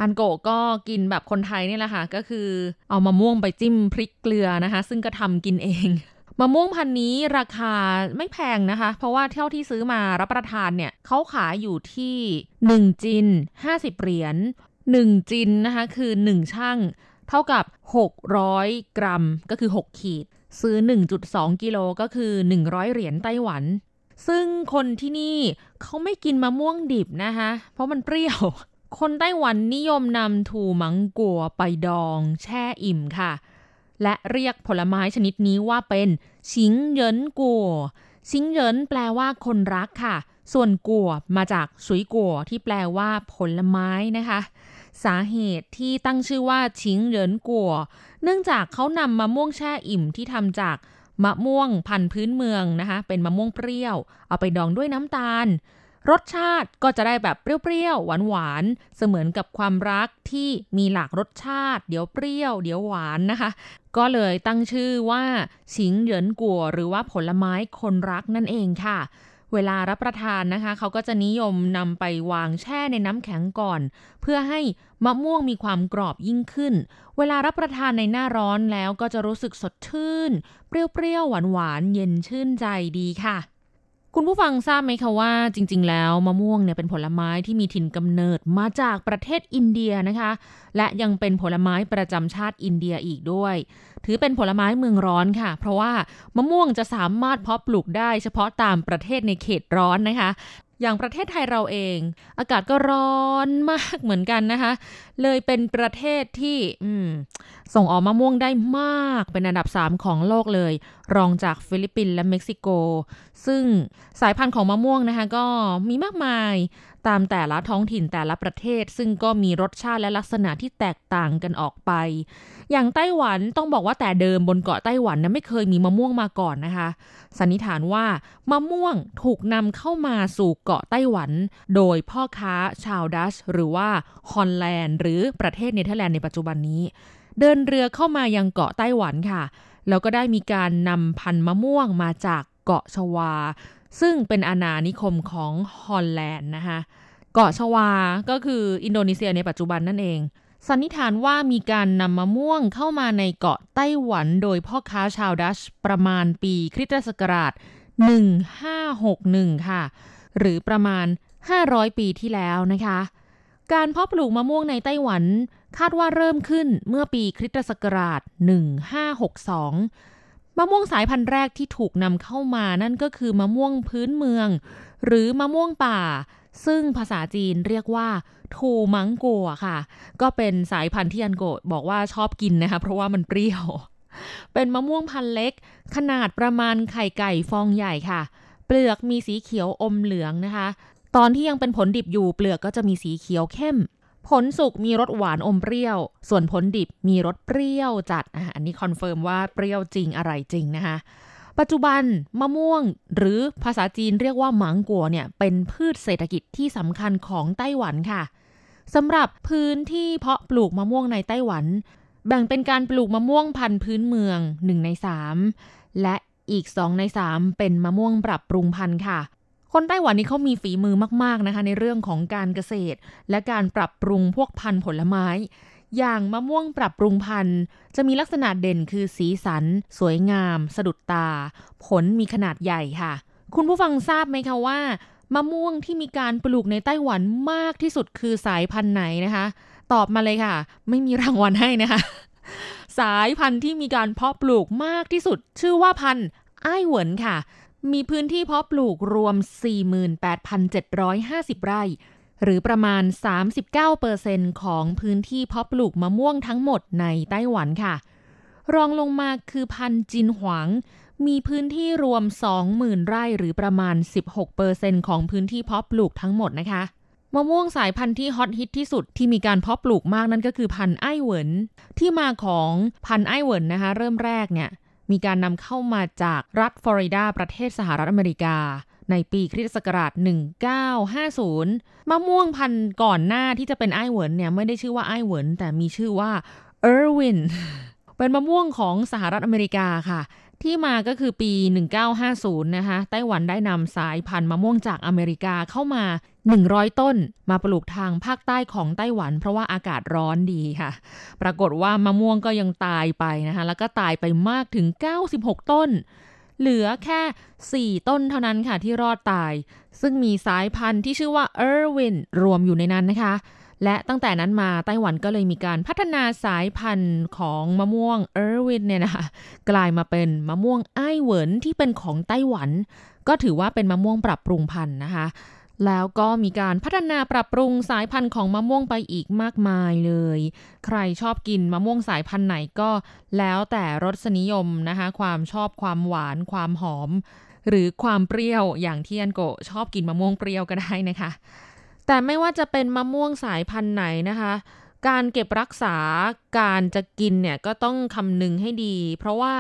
Speaker 3: อันโกก็กินแบบคนไทยนี่แหละค่ะ ก็คือเอามะม่วงไปจิ้มพริกเกลือนะคะ ซึ่งก็ทำกินเองมะม่วงพันนี้ราคาไม่แพงนะคะ เพราะว่าเท่าที่ซื้อมารับประทานเนี่ยเขาขายอยู่ที่ 1 จิน 50 เหรียญ1จินนะคะคือ 1 ช่าง เท่ากับ 600 กรัมก็คือ 6 ขีด ซื้อ 1.2 กิโลก็คือ 100 เหรียญไต้หวัน ซึ่งคนที่นี่เขาไม่กินมะม่วงดิบนะคะ เพราะมันเปรี้ยว คนไต้หวันนิยมนำถูมังกัวไปดองแช่อิ่มค่ะ และเรียกผลไม้ชนิดนี้ว่าเป็นชิงเยินกัวชิงเยินแปลว่าคนรักค่ะ ส่วนกัวมาจากสุยกัวที่แปลว่าผลไม้นะคะ สาเหตุที่ตั้งชื่อว่าชิงเหรินกัวเนื่องจากเขานำมะม่วงแช่อิ่มที่ทำจากมะม่วงพันธุ์พื้นเมืองนะคะ เป็นมะม่วงเปรี้ยว เอาไปดองด้วยน้ำตาล รสชาติก็จะได้แบบเปรี้ยวๆหวานๆเสมือนกับความรักที่มีหลากรสชาติ เดี๋ยวเปรี้ยว เดี๋ยวหวานนะคะ ก็เลยตั้งชื่อว่าชิงเหรินกัวหรือว่าผลไม้คนรักนั่นเองค่ะ เวลารับประทานนะคะ เขาก็จะนิยมนำไปวางแช่ในน้ำแข็งก่อน เพื่อให้มะม่วงมีความกรอบยิ่งขึ้น เวลารับประทานในหน้าร้อนแล้วก็จะรู้สึกสดชื่น เปรี้ยวๆหวานๆเย็นชื่นใจดีค่ะ คุณผู้ฟังทราบไหมคะว่าจริง ๆ แล้วมะม่วงเนี่ยเป็นผลไม้ที่มีถิ่นกำเนิดมาจากประเทศอินเดียนะคะ และยังเป็นผลไม้ประจำชาติอินเดียอีกด้วย ถือเป็นผลไม้เมืองร้อนค่ะ เพราะว่ามะม่วงจะสามารถเพาะปลูกได้เฉพาะตามประเทศในเขตร้อนนะคะ อย่างประเทศไทยเราเอง อากาศก็ร้อนมากเหมือนกันนะคะ เลยเป็นประเทศที่ส่งออกมะม่วงได้มากเป็นอันดับ 3 ของโลกเลย รองจากฟิลิปปินส์และเม็กซิโก ซึ่งสายพันธุ์ของมะม่วงนะคะก็มีมากมาย ตามแต่ละท้องถิ่นแต่ละประเทศ ซึ่งก็มีรสชาติและลักษณะที่แตกต่างกันออกไป อย่างไต้หวันต้องบอกว่าแต่เดิมบนเกาะไต้หวันนะไม่เคยมีมะม่วงมาก่อนนะคะ สันนิษฐานว่ามะม่วงถูกนำเข้ามาสู่เกาะไต้หวัน โดยพ่อค้าชาวดัตช์หรือว่าฮอลแลนด์ หรือประเทศเนเธอร์แลนด์ในปัจจุบันนี้ เดินเรือเข้ามายังเกาะไต้หวันค่ะ แล้วก็ได้มีการนำพันธุ์มะม่วงมาจากเกาะชวา ซึ่งเป็นอาณานิคมของฮอลแลนด์นะคะเกาะชวาก็คืออินโดนีเซียในปัจจุบันนั่นเอง สันนิษฐานว่ามีการนำมะม่วงเข้ามาในเกาะไต้หวันโดยพ่อค้าชาวดัตช์ประมาณปีคริสตศักราช 1561 ค่ะ หรือประมาณ 500 ปีที่แล้วนะคะ การเพาะปลูกมะม่วงในไต้หวันคาดว่าเริ่มขึ้นเมื่อปีคริสตศักราช 1562 มะม่วงสายพันธุ์แรกที่ถูกนำเข้ามานั่นก็คือมะม่วงพื้นเมือง หรือมะม่วงป่า ซึ่งภาษาจีนเรียกว่าทูมังกัวค่ะ ก็เป็นสายพันธุ์ที่อันโกบอกว่าชอบกินนะคะเพราะว่ามันเปรี้ยว เป็นมะม่วงพันธุ์เล็ก ขนาดประมาณไข่ไก่ฟองใหญ่ค่ะ เปลือกมีสีเขียวอมเหลืองนะคะ ตอนที่ยังเป็นผลดิบอยู่เปลือกก็จะมีสีเขียวเข้ม ผลสุกมีรสหวานอมเปรี้ยว ส่วนผลดิบมีรสเปรี้ยวจัดอันนี้ confirm ว่าเปรี้ยวจริงอะไรจริงนะคะ ปัจจุบันมะม่วงหรือภาษาจีนเรียกว่า芒果เนี่ยเป็นพืชเศรษฐกิจที่สำคัญของไต้หวันค่ะสำหรับพื้นที่เพาะปลูกมะม่วงในไต้หวัน แบ่งเป็นการปลูกมะม่วงพันธุ์พื้นเมือง 1 ใน 3 และอีก 2 ใน 3 เป็นมะม่วงปรับปรุงพันธุ์ค่ะ คนไต้หวันนี่เขามีฝีมือมาก ๆนะคะ ในเรื่องของการเกษตร และการปรับปรุงพวกพันธุ์ผลไม้ อย่างมะม่วงปรับปรุงพันธุ์ จะมีลักษณะเด่นคือสีสัน สวยงาม สะดุดตา ผลมีขนาดใหญ่ค่ะ คุณผู้ฟังทราบไหมคะว่ามะม่วงที่มีการปลูกในไต้หวันมากที่สุดคือสายพันธุ์ไหนนะคะ ตอบมาเลยค่ะ ไม่มีรางวัลให้นะคะ สายพันธุ์ที่มีการเพาะปลูกมากที่สุด ชื่อว่าพันธุ์ไอ้เหวินค่ะ มีพื้นที่เพาะปลูกรวม 48,750 ไร่ หรือประมาณ 39%ของพื้นที่เพาะปลูกมะม่วงทั้งหมดในไต้หวันค่ะ รองลงมาคือพันจินหวัง มีพื้นที่รวม 20,000 ไร่หรือประมาณ 16%ของพื้นที่เพาะปลูกทั้งหมดนะคะมะม่วงสายพันธุ์ที่ฮอตฮิตที่สุดที่มีการเพาะปลูกมากนั่นก็คือพันธุ์ไอ้เหวินที่มาของพันธุ์ไอ้เหวินนะคะ เริ่มแรกเนี่ย มีการนำเข้ามาจากรัฐฟลอริดาประเทศสหรัฐอเมริกา ในปีคริสตศักราช 1950 มะม่วงพันธุ์ก่อนหน้าที่จะเป็นไอ้เหวินเนี่ยไม่ได้ชื่อว่าไอ้เหวินแต่มีชื่อว่า Irwinเป็นมะม่วงของสหรัฐอเมริกาค่ะ ที่มาก็คือปี 1950 นะคะไต้หวันได้นำสายพันธุ์มะม่วงจากอเมริกาเข้ามา 100 ต้นมาปลูกทางภาคใต้ของไต้หวัน เพราะว่าอากาศร้อนดีค่ะ ปรากฏว่ามะม่วงก็ยังตายไปนะคะแล้วก็ตายไปมากถึง 96 ต้น เหลือแค่ 4 ต้นเท่านั้นค่ะที่รอดตาย ซึ่งมีสายพันธุ์ที่ชื่อว่าเออร์วินรวมอยู่ในนั้นนะคะและตั้งแต่นั้นมาไต้หวันก็เลยมีการพัฒนาสายพันธุ์ของมะม่วง Irwin เนี่ยนะคะกลายมาเป็นมะม่วงไอ้เหวินที่เป็นของไต้หวัน ก็ถือว่าเป็นมะม่วงปรับปรุงพันธุ์นะคะ แล้วก็มีการพัฒนาปรับปรุงสายพันธุ์ของมะม่วงไปอีกมากมายเลย ใครชอบกินมะม่วงสายพันธุ์ไหนก็แล้วแต่รสนิยมนะคะ ความชอบความหวานความหอม หรือความเปรี้ยวอย่างที่อันโกชอบกินมะม่วงเปรี้ยวก็ได้นะคะ แต่ไม่ว่าจะเป็นมะม่วงสายพันธุ์ไหนนะคะการเก็บรักษาการจะกินเนี่ยก็ต้องคำนึงให้ดี เพราะว่า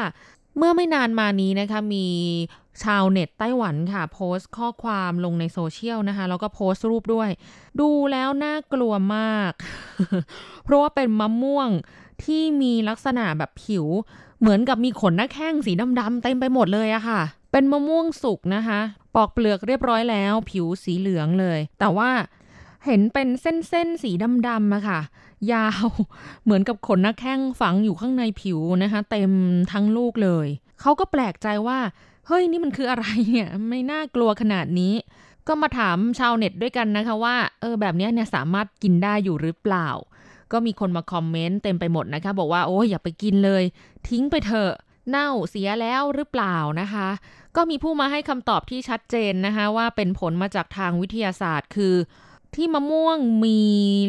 Speaker 3: เมื่อไม่นานมานี้นะคะมี ชาวเน็ตไต้หวันค่ะ โพสต์ข้อความลงในโซเชียลนะคะ แล้วก็โพสต์รูปด้วย ดูแล้วน่ากลัวมาก เพราะว่าเป็นมะม่วงที่มีลักษณะแบบผิว เหมือนกับมีขนหน้าแข้งสีดำๆเต็มไปหมดเลยอะค่ะ เป็นมะม่วงสุกนะคะ ปอกเปลือกเรียบร้อยแล้ว ผิวสีเหลืองเลย แต่ว่าเห็นเป็นเส้นๆสีดำๆอะค่ะ ยาวเหมือนกับขนหน้าแข้งฝังอยู่ข้างในผิวนะคะ เต็มทั้งลูกเลย เขาก็แปลกใจว่า เฮ้ยนี่มันคืออะไรเนี่ยไม่น่ากลัวขนาดนี้ ก็มาถามชาวเน็ตด้วยกันนะคะว่าเออแบบนี้เนี่ยสามารถกินได้อยู่หรือเปล่า ก็มีคนมาคอมเมนต์เต็มไปหมดนะคะ บอกว่าโอ้ยอย่าไปกินเลย ทิ้งไปเถอะเน่าเสียแล้วหรือเปล่านะคะ ก็มีผู้มาให้คำตอบที่ชัดเจนนะคะ ว่าเป็นผลมาจากทางวิทยาศาสตร์คือ ที่มะม่วงมี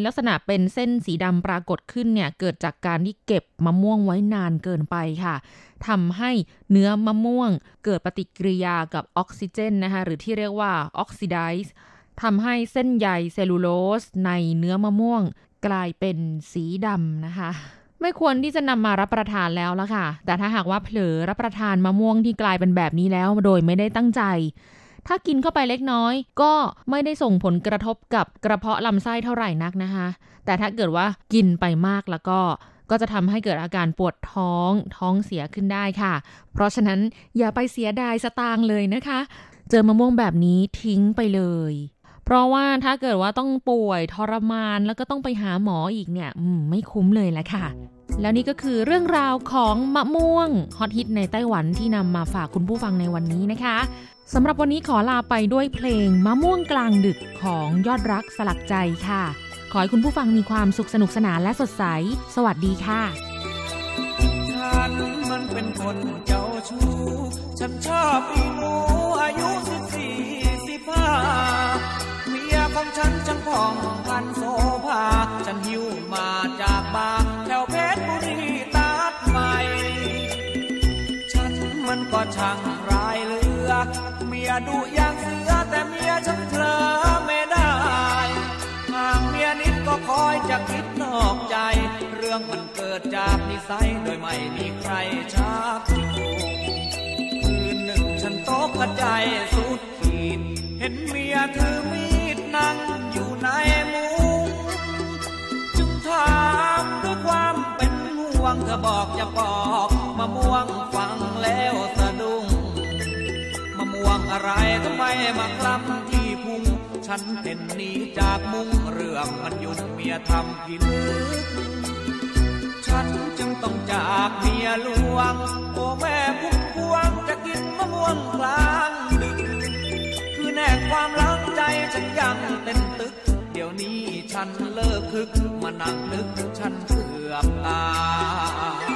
Speaker 3: ลักษณะเป็นเส้นสีดำปรากฏขึ้นเนี่ยเกิดจากการที่เก็บมะม่วงไว้นานเกินไปค่ะทำให้เนื้อมะม่วงเกิดปฏิกิริยากับออกซิเจนนะคะหรือที่เรียกว่าออกซิไดซ์ทำให้เส้นใยเซลลูโลสในเนื้อมะม่วงกลายเป็นสีดำนะคะ ไม่ควรที่จะนำมารับประทานแล้วละค่ะ แต่ถ้าหากว่าเผลอรับประทานมะม่วงที่กลายเป็นแบบนี้แล้วโดยไม่ได้ตั้งใจ ถ้ากินเข้าไปเล็กน้อย ก็ไม่ได้ส่งผลกระทบกับกระเพาะลำไส้เท่าไหร่นักนะคะ แต่ถ้าเกิดว่ากินไปมากแล้วก็ก็จะทำให้เกิดอาการปวดท้องท้องเสียขึ้นได้ค่ะ เพราะฉะนั้นอย่าไปเสียดายสตางค์เลยนะคะ เจอมะม่วงแบบนี้ทิ้งไปเลยเพราะว่าถ้าเกิดว่าต้องป่วยทรมานแล้วก็ต้องไปหาหมออีกเนี่ยไม่คุ้มเลยแหละค่ะ แล้วนี่ก็คือเรื่องราวของมะม่วงฮอตฮิตในไต้หวันที่นำมาฝากคุณผู้ฟังในวันนี้นะคะ สำหรับวันนี้ขอลาไปด้วยเพลงมะม่วงกลางดึกของยอดรักสลักใจค่ะ ขอให้คุณผู้ฟังมีความสุขสนุกสนานและสดใส สวัสดีค่ะ
Speaker 4: ฉันมันเป็นคนเจ้าชู้ ฉันชอบอีหมูอายุสิบสี่สิบห้าเมียของฉันจังผ่องพันโซภา ฉันหิวมาจากบางแถวเพชรบุรีตัดใหม่ ฉันมันก็ช่างร้ายเหลือ ดุอย่างเสือแต่เมียฉันเพลอไม่ได้ห่างเมียนิดก็คอยจะคิดนอกใจ เรื่องมันเกิดจากนิสัยโดยไม่มีใครชักจูงคืนหนึ่งฉันตกกระใจสุดขีด เห็นเมียถือมีดนั่งอยู่ในมุงจึงถามด้วยความเป็นห่วงเธอบอกจะปอกมะม่วงฟัง อะไรทำไมมาคล้ำที่พุง ฉันเห็นหนีจากมุ้งเรื่องมันยุ่งเมียทำพิลึกฉันจึงต้องจากเมียหลวง โอ้แม่พุ่มพวงจะกินมะม่วงกลางดึกคือแน่ความหลังใจฉันยังเต้นตึก เดี๋ยวนี้ฉันเลิกคึกมานั่งนึกฉันเกือบตาย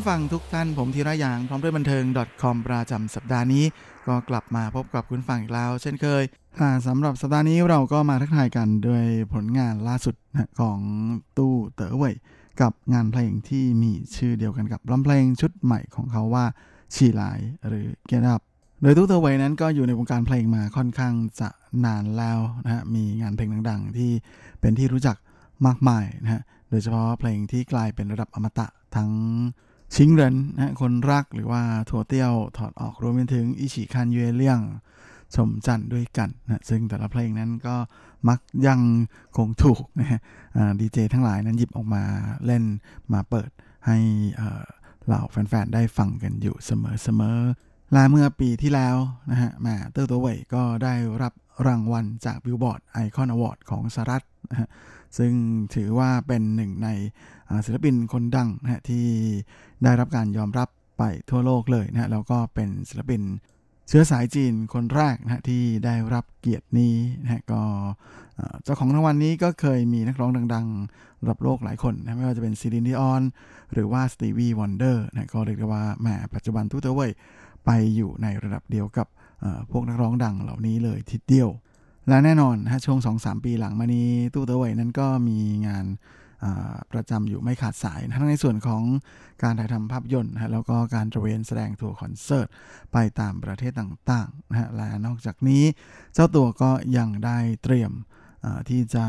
Speaker 5: ผู้ฟังทุกท่านผมธีระยางพร้อมด้วยบันเทิง .com ประจำสัปดาห์นี้ ก็กลับมาพบกับคุณฟังอีกแล้ว เช่นเคยสำหรับสัปดาห์นี้เราก็มาทักทายกันด้วยผลงานล่าสุดของตู้เต๋อเว่ยกับงานเพลงที่มีชื่อเดียวกันกับลำเพลงชุดใหม่ของเขาว่าชีลายหรือ Get Up โดยตู้เต๋อเว่ยนั้นก็อยู่ในวงการเพลงมาค่อนข้างจะนานแล้วนะฮะ มีงานเพลงดัง ๆ ที่เป็นที่รู้จักมากมายนะฮะ โดยเฉพาะเพลงที่กลายเป็นระดับอมตะทั้ง ชิงเหรินนะคนรักหรือว่าถั่วเตี้ยวถอดออกรวมไปถึงอิชิคันเยเลี่ยงชมจันด้วยกันนะซึ่งแต่ละเพลงนั้นก็มักยังคงถูกนะฮะดีเจทั้งหลายนั้นหยิบออกมาเล่นมาเปิดให้เหล่าแฟนๆ ได้ฟังกันอยู่เสมอๆและเมื่อปีที่แล้วนะฮะมาเตอร์ตัวเว่ยก็ได้รับรางวัลจาก Billboard Icon Award ของสหรัฐ
Speaker 6: นะฮะซึ่งถือว่าเป็นหนึ่งใน ศิลปินคนดังนะที่ได้รับการยอมรับไปทั่วโลกเลยนะฮะแล้วก็เป็นศิลปินเชื้อสายจีนคนแรกนะฮะที่ได้รับเกียรตินี้นะฮะก็เจ้าของรางวัลนนี้ก็เคยมีนักร้องดังๆระดับโลกหลายคนนะไม่ว่าจะเป็น Celine Dion หรือว่า Stevie Wonder นะก็เรียกได้ว่าแหมปัจจุบันทุกเตเว่ยไปอยู่ในระดับเดียวกับพวกนักร้องดังเหล่านี้เลยทีเดียว และแน่นอนฮะช่วง 2-3 ปีหลังมานี้ตู้เตเว่ยนั้นก็มีงาน ประจำอยู่ไม่ขาดสายทั้งในส่วนของการถ่ายทำภาพยนตร์นะแล้วก็การตระเวนแสดงทัวร์คอนเสิร์ตไปตามประเทศต่างๆนะฮะและนอกจากนี้เจ้าตัวก็ยังได้เตรียมที่จะ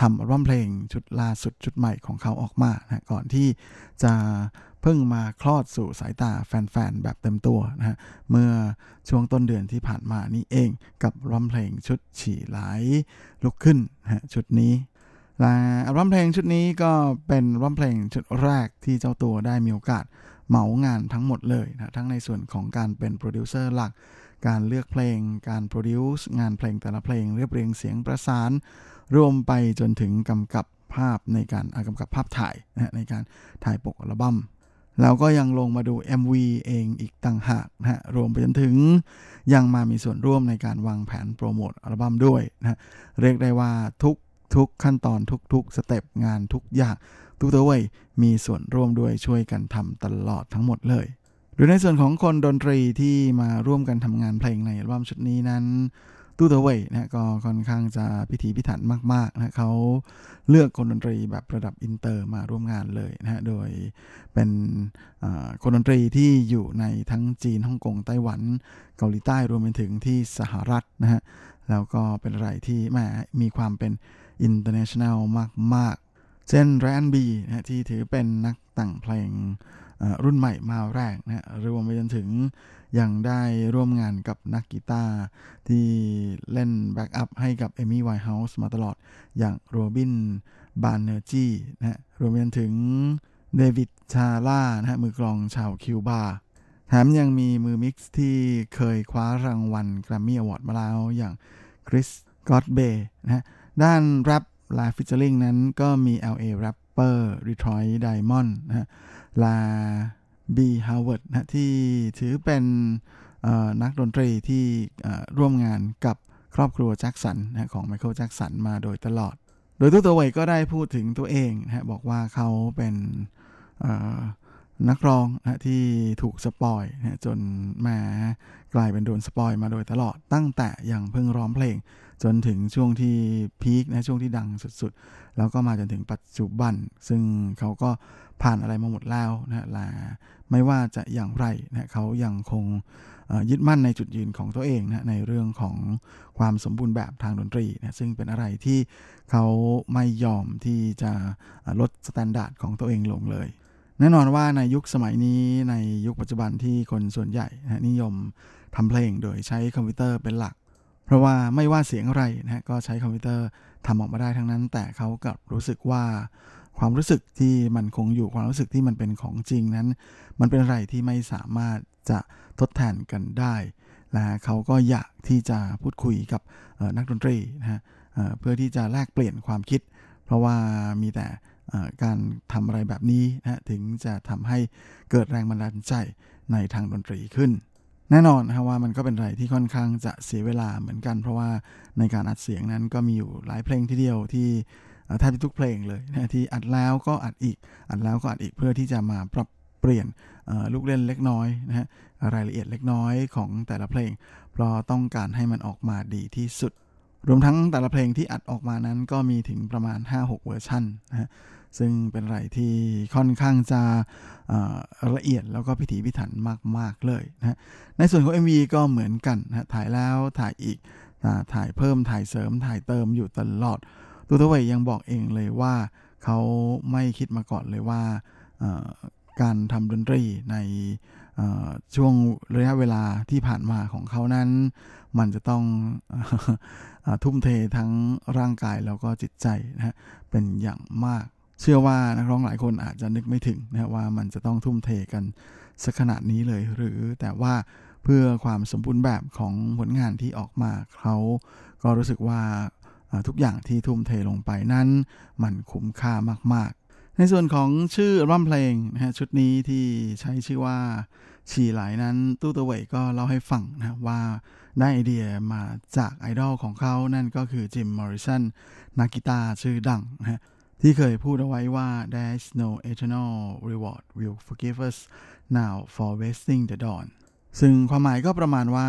Speaker 6: ทำอัลบั้มเพลงชุดล่าสุดชุดใหม่ของเขาออกมานะก่อนที่จะเพิ่งมาคลอดสู่สายตาแฟนๆ แบบเต็มตัวนะฮะเมื่อช่วงต้นเดือนที่ผ่านมานี่เองกับร้องเพลงชุด起來ลุกขึ้นนะฮะชุดนี้ และอัลบั้มเพลงชุดนี้ก็เป็นอัลบั้มเพลงชุดแรกที่เจ้าตัวได้มีโอกาสเหมางานทั้งหมดเลยนะทั้งในส่วนของการเป็นโปรดิวเซอร์หลัก การเลือกเพลง การ produce งานเพลงแต่ละเพลงเรียบเรียงเสียงประสาน รวมไปจนถึงกำกับภาพในการกำกับภาพถ่ายนะในการถ่ายปกอัลบั้มแล้วก็ยังลงมาดู MV เองอีกต่างหากนะฮะ รวมไปจนถึงยังมามีส่วนร่วมในการวางแผนโปรโมทอัลบั้มด้วยนะเรียกได้ว่าทุก ทุกขั้นตอนทุกๆสเต็ปงานทุกอย่างทุกตัวเวยมีส่วนร่วมด้วยช่วยกันทำตลอดทั้งหมดเลยโดยในส่วนของคนดนตรีที่มาร่วมกันทำงานเพลงในอัลบั้มชุดนี้นั้นตู้เต๋อเหว่ยนะก็ค่อนข้างจะพิถีพิถันมากๆนะเขาเลือกคนดนตรีแบบระดับอินเตอร์มาร่วมงานเลยนะฮะโดยเป็นคนดนตรีที่อยู่ในทั้งจีนฮ่องกงไต้หวันเกาหลีใต้รวมไปถึงที่สหรัฐนะฮะแล้วก็เป็นอะไรที่แหมมีความเป็น international มาก ๆ เช่นแรนบีนะที่ถือเป็นนักแต่งเพลงรุ่นใหม่มาแรงนะรวมไปจนถึงยังได้ร่วมงานกับนักกีตาร์ที่เล่น backup ให้กับ Amy Winehouse มาตลอดอย่าง Robin Banerjee นะรวมไปจนถึงเดวิดชาล่านะฮะมือกลองชาวคิวบาแถมยังมีมือ mix ที่เคยคว้ารางวัล Grammy Award มาแล้วอย่างคริสกอตเบย์นะ ด้านแรป featuring นั้นก็มี LA Rapper Detroit Diamond นะฮะลาบีฮาวเวิร์ดนะที่ถือเป็นนักดนตรีที่ร่วมงานกับครอบครัว Jackson นะของ Michael Jackson มาโดยตลอด โดยตู้เต๋อเหว่ยก็ได้พูดถึงตัวเองนะบอกว่าเขาเป็น นักร้องนะที่ถูก spoil นะจนมากลายเป็นโดน spoil มาโดยตลอดตั้งแต่ยังเพิ่งร้องเพลง จนถึงช่วงที่ peak นะช่วงที่ดังสุดๆ แล้วก็มาจนถึงปัจจุบัน ซึ่งเขาก็ผ่านอะไรมาหมดแล้วนะแล้วไม่ว่าจะอย่างไรนะเขายังคงยึดมั่นในจุดยืนของตัวเองนะในเรื่องของความสมบูรณ์แบบทางดนตรีนะซึ่งเป็นอะไรที่เขาไม่ยอมที่จะลด standard ของตัวเองลงเลย แน่นอนว่าในยุคสมัยนี้ในยุคปัจจุบันที่คนส่วนใหญ่นะนิยมทำเพลงโดยใช้คอมพิวเตอร์เป็นหลัก เพราะว่าไม่ว่าเสียงอะไรนะก็ใช้คอมพิวเตอร์ทำออกมาได้ทั้งนั้น แต่เขากลับรู้สึกว่า ความรู้สึกที่มันคงอยู่ความรู้สึกที่มันเป็นของจริงนั้น มันเป็นอะไรที่ไม่สามารถจะทดแทนกันได้และเขาก็อยากที่จะพูดคุยกับนักดนตรีนะฮะเพื่อที่จะแลกเปลี่ยนความคิด เพราะว่ามีแต่ การทำอะไรแบบนี้นะถึงจะทำให้เกิดแรงบันดาลใจในทางดนตรีขึ้น แน่นอนนะว่ามันก็เป็นอะไรที่ค่อนข้างจะเสียเวลาเหมือนกัน เพราะว่าในการอัดเสียงนั้นก็มีอยู่หลายเพลงทีเดียวที่แทบจะทุกเพลงเลยนะที่อัดแล้วก็อัดอีก อัดแล้วก็อัดอีกเพื่อที่จะมาปรับเปลี่ยนลูกเล่นเล็กน้อยนะฮะรายละเอียดเล็กน้อยของแต่ละเพลง เพราะต้องการให้มันออกมาดีที่สุด รวมทั้งแต่ละเพลงที่อัดออกมานั้นก็มีถึงประมาณ 5-6 เวอร์ชันนะฮะ ซึ่งเป็นอะไรที่ค่อนข้างจะละเอียดแล้วก็พิถีพิถันมาก ๆ เลยนะในส่วนของ MV ก็เหมือนกันนะถ่ายแล้วถ่ายอีกถ่ายเพิ่มถ่ายเสริมถ่ายเติมอยู่ตลอดตูตเวยยังบอกเองเลยว่าเขาไม่คิดมาก่อนเลยว่าการทำดนตรีในช่วงระยะเวลาที่ผ่านมาของเขานั้น มันจะต้องอทุ่มเททั้งร่างกายแล้วก็จิตใจนะเป็นอย่างมาก เชื่อว่านักร้องหลายคนอาจจะนึกไม่ถึงนะว่ามันจะต้องทุ่มเทกันสักขนาดนี้เลย หรือแต่ว่าเพื่อความสมบูรณ์แบบของผลงานที่ออกมาเขาก็รู้สึกว่าทุกอย่างที่ทุ่มเทลงไปนั้น มันคุ้มค่ามาก ๆ ในส่วนของชื่ออัลบั้มเพลงนะฮะชุดนี้ที่ใช้ชื่อว่าฉี่ไหลนั้นตู้ตะเวยก็เล่าให้ฟังนะว่าได้ไอเดียมาจากไอดอลของเขานั่นก็คือจิมมอริสันนักกีตาร์ชื่อดังนะฮะ ที่เคยพูดเอาไว้ว่า there's no eternal reward will forgive us now for wasting the dawn ซึ่งความหมายก็ประมาณว่า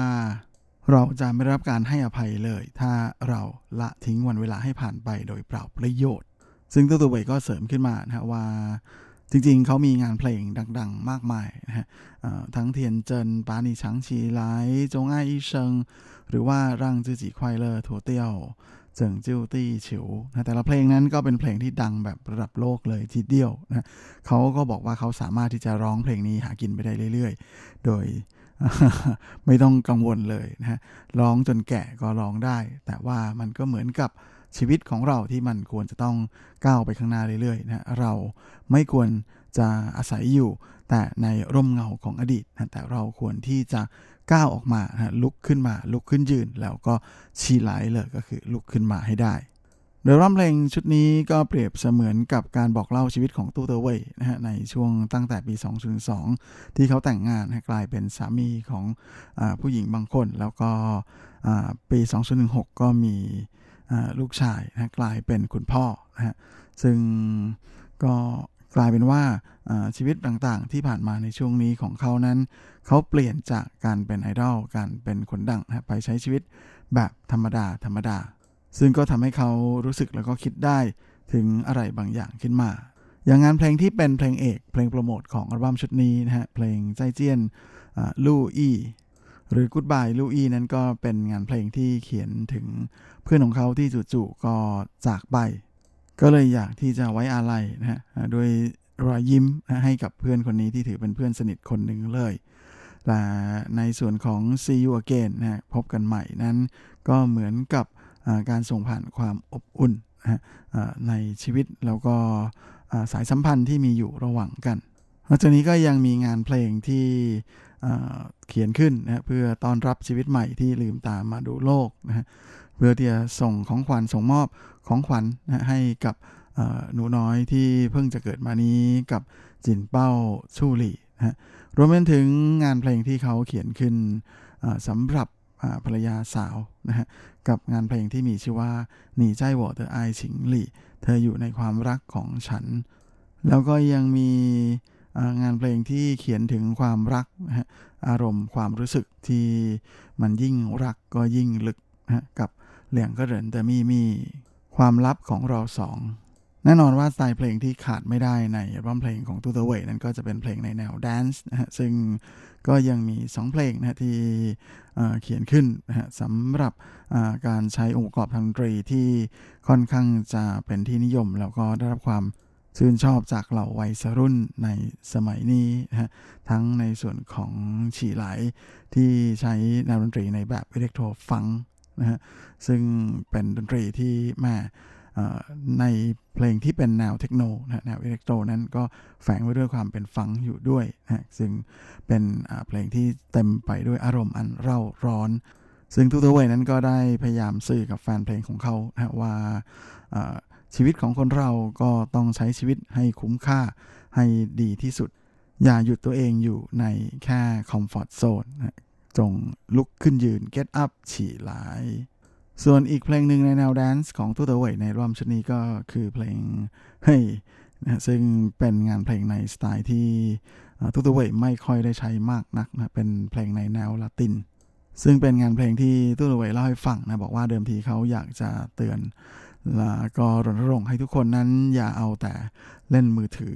Speaker 6: เราจะไม่รับการให้อภัยเลย ถ้าเราละทิ้งวันเวลาให้ผ่านไปโดยเปล่าประโยชน์ ซึ่งตัวตัวเวยก็เสริมขึ้นมานะว่า จริงๆ เขามีงานเพลงดัง ๆ มากมายนะฮะทั้งเทียนเจินปานีชังชีไลจงอ้ายอีเชิง หรือว่าร่างจือจีควายเลอถั่วเตี้ยว เจิงจิ้วตี้ฉิวนะแต่ละเพลงนั้นก็เป็นเพลงที่ดังแบบระดับโลกเลยทีเดียวนะเขาก็บอกว่าเขาสามารถที่จะร้องเพลงนี้หากินไปได้เรื่อย ๆ โดยไม่ต้องกังวลเลยนะฮะร้องจนแก่ก็ร้องได้ แต่ว่ามันก็เหมือนกับชีวิตของเราที่มันควรจะต้องก้าวไปข้างหน้าเรื่อยๆนะเราไม่ควรจะอาศัยอยู่แต่ในร่มเงาของอดีตนะแต่เราควรที่จะ ก้าวออกมานะลุกขึ้นมาลุกขึ้นยืน แล้วก็ชีไหลเลยก็คือลุกขึ้นมาให้ได้โดยร่ำเพลงชุดนี้ก็เปรียบเสมือนกับการบอกเล่าชีวิตของตู้เตอร์เว่ยนะฮะในช่วงตั้งแต่ปี 2002 ที่เขาแต่งงานกลายเป็นสามีของอผู้หญิงบางคน แล้วก็ปี 2016 ก็มีลูกชายนะกลายเป็นคุณพ่อนะฮะซึ่งก็ กลายเป็นว่าชีวิตต่างๆ ที่ผ่านมาในช่วงนี้ของเขานั้น เขาเปลี่ยนจากการเป็นไอดอลการเป็นคนดังนะไปใช้ชีวิตแบบธรรมดาธรรมดา ซึ่งก็ทำให้เขารู้สึกแล้วก็คิดได้ถึงอะไรบางอย่างขึ้นมา อย่างงานเพลงที่เป็นเพลงเอก เพลงโปรโมทของอัลบั้มชุดนี้นะฮะเพลงใจเจียนลู่อี้หรือ Goodbye ลู่อี้นั้นก็เป็นงานเพลงที่เขียนถึงเพื่อนของเขาที่จู่ๆก็จากไป ก็เลยอยากที่จะไว้อาลัยนะฮะโดยรอยยิ้มนะให้กับเพื่อนคนนี้ที่ถือเป็นเพื่อนสนิทคนหนึ่งเลยและในส่วนของ See You Again นะพบกันใหม่นั้น ก็เหมือนกับการส่งผ่านความอบอุ่นนะในชีวิตแล้วก็สายสัมพันธ์ที่มีอยู่ระหว่างกันนอกจากนี้ก็ยังมีงานเพลงที่เขียนขึ้นนะเพื่อต้อนรับชีวิตใหม่ที่ลืมตามาดูโลกนะ เพื่อที่จะส่งของขวัญส่งมอบของขวัญนะให้กับหนูน้อยที่เพิ่งจะเกิดมานี้กับจินเป้าชู่หลี่นะรวมไปถึงงานเพลงที่เขาเขียนขึ้นสำหรับภรรยาสาวนะฮะกับงานเพลงที่มีชื่อว่าหนีใจวอเธอร์ไอชิงหลี่ เธออยู่ในความรักของฉัน แล้วก็ยังมีงานเพลงที่เขียนถึงความรักนะฮะอารมณ์ความรู้สึกที่มันยิ่งรักก็ยิ่งลึกนะกับ 兩個人的秘密ความลับของเราสองแน่นอนว่าสไตล์เพลงที่ขาดไม่ได้ในอัลบั้มเพลงของตู้เต๋อเหว่ยนั้นก็จะเป็นเพลงในแนว dance นะฮะซึ่งก็ยังมี 2 เพลงนะที่เขียนขึ้นนะฮะสำหรับการใช้องค์ประกอบทางดนตรีที่ค่อนข้างจะเป็นที่นิยม แล้วก็ได้รับความชื่นชอบจากเหล่าวัยรุ่นในสมัยนี้นะฮะทั้งในส่วนของฉี่ไหลที่ใช้แนวดนตรีในแบบอิเล็กโทรฟัง นะฮะซึ่งเป็นดนตรีที่แม่ในเพลงที่เป็นแนวเทคโนนะแนวอิเล็กโทรนั้นก็แฝงไว้ด้วยความเป็นฟังอยู่ด้วยนะซึ่งเป็นเพลงที่เต็มไปด้วยอารมณ์อันเร่าร้อน ซึ่งตู้เต๋อเหว่ยนั้นก็ได้พยายามสื่อกับแฟนเพลงของเขานะว่าชีวิตของคนเราก็ต้องใช้ชีวิตให้คุ้มค่าให้ดีที่สุด อย่าหยุดตัวเองอยู่ในแค่ comfort zone จงลุกขึ้นยืน get up 起來 ส่วนอีกเพลงหนึ่งในแนว dance ของตู้เต๋อเหว่ยในรอบชุดนี้ก็คือเพลงเฮ้ยนะซึ่งเป็นงานเพลงในสไตล์ที่ตู้เตอเวยไม่ค่อยได้ใช้มากนักนะเป็นเพลงในแนวละติน ซึ่งเป็นงานเพลงที่ตู้เตอเวยเล่าให้ฟังนะบอกว่าเดิมทีเขาอยากจะเตือนแล้วก็รณรงค์ให้ทุกคนนั้นอย่าเอาแต่ เล่นมือถือ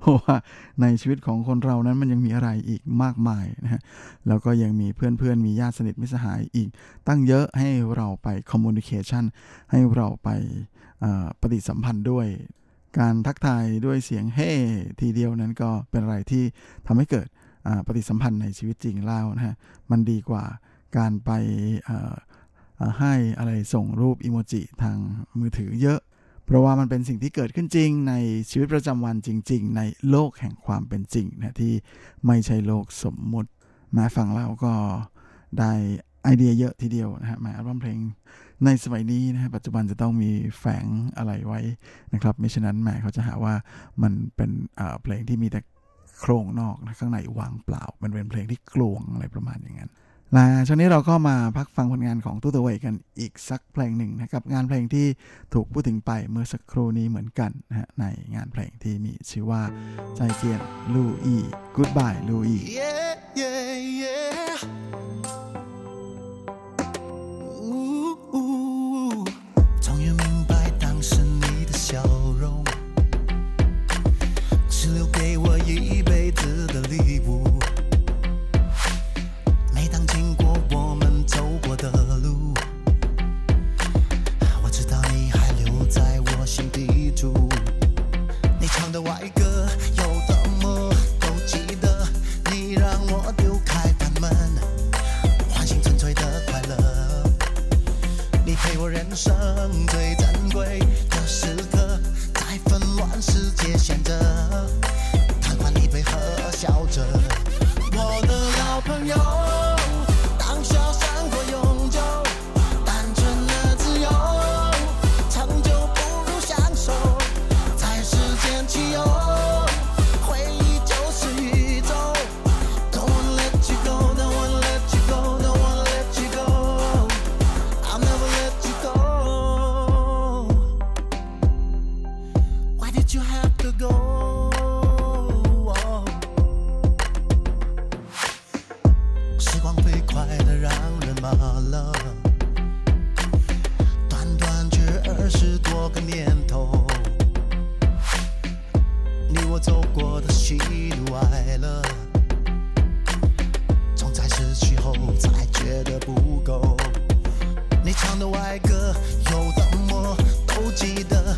Speaker 6: เพราะว่าในชีวิตของคนเรานั้นมันยังมีอะไรอีกมากมายนะฮะ แล้วก็ยังมีเพื่อนๆ มีญาติสนิทมิสหายอีก ตั้งเยอะให้เราไปคอมมูนิเคชันให้เราไปปฏิสัมพันธ์ด้วย การทักทายด้วยเสียงเฮ่ทีเดียวนั้นก็เป็นอะไรที่ทำให้เกิดปฏิสัมพันธ์ในชีวิตจริงแล้วนะฮะ มันดีกว่าการไปให้อะไรส่งรูปอิโมจิทางมือถือเยอะ เพราะว่ามันเป็นสิ่งที่เกิดขึ้นจริงในชีวิตประจำวันจริง ๆ ในโลกแห่งความเป็นจริงนะที่ไม่ใช่โลกสมมุติแม้ฟังแล้วก็ได้ไอเดียเยอะทีเดียวนะฮะแม้อัลบั้มเพลงในสมัยนี้นะฮะปัจจุบันจะต้องมีแฝงอะไรไว้นะครับไมิฉะนั้นแหมเขาจะหาว่ามันเป็นเพลงที่มีแต่โครงนอกนะข้างในวางเปล่า มันเป็นเพลงที่กลวงอะไรประมาณอย่างนั้น นะช่วงนี้เราก็มาพักฟังผลงานของตู้ตะเวยกันอีกสักเพลงหนึ่งนะครับ งานเพลงที่ถูกพูดถึงไปเมื่อสักครู่นี้เหมือนกันนะฮะในงานเพลงที่มีชื่อว่าใจเจียนลูอีกูดบายลูอี
Speaker 5: Yeah, yeah, yeah. Ooh, ooh. 走过的喜怒哀乐，总在失去后才觉得不够。你唱的歪歌，有的我都记得，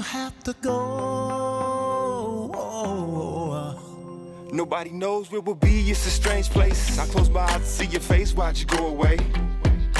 Speaker 5: you have to go?
Speaker 7: Nobody knows where we'll be, it's a strange place. I close my eyes to see your face, watch you go away.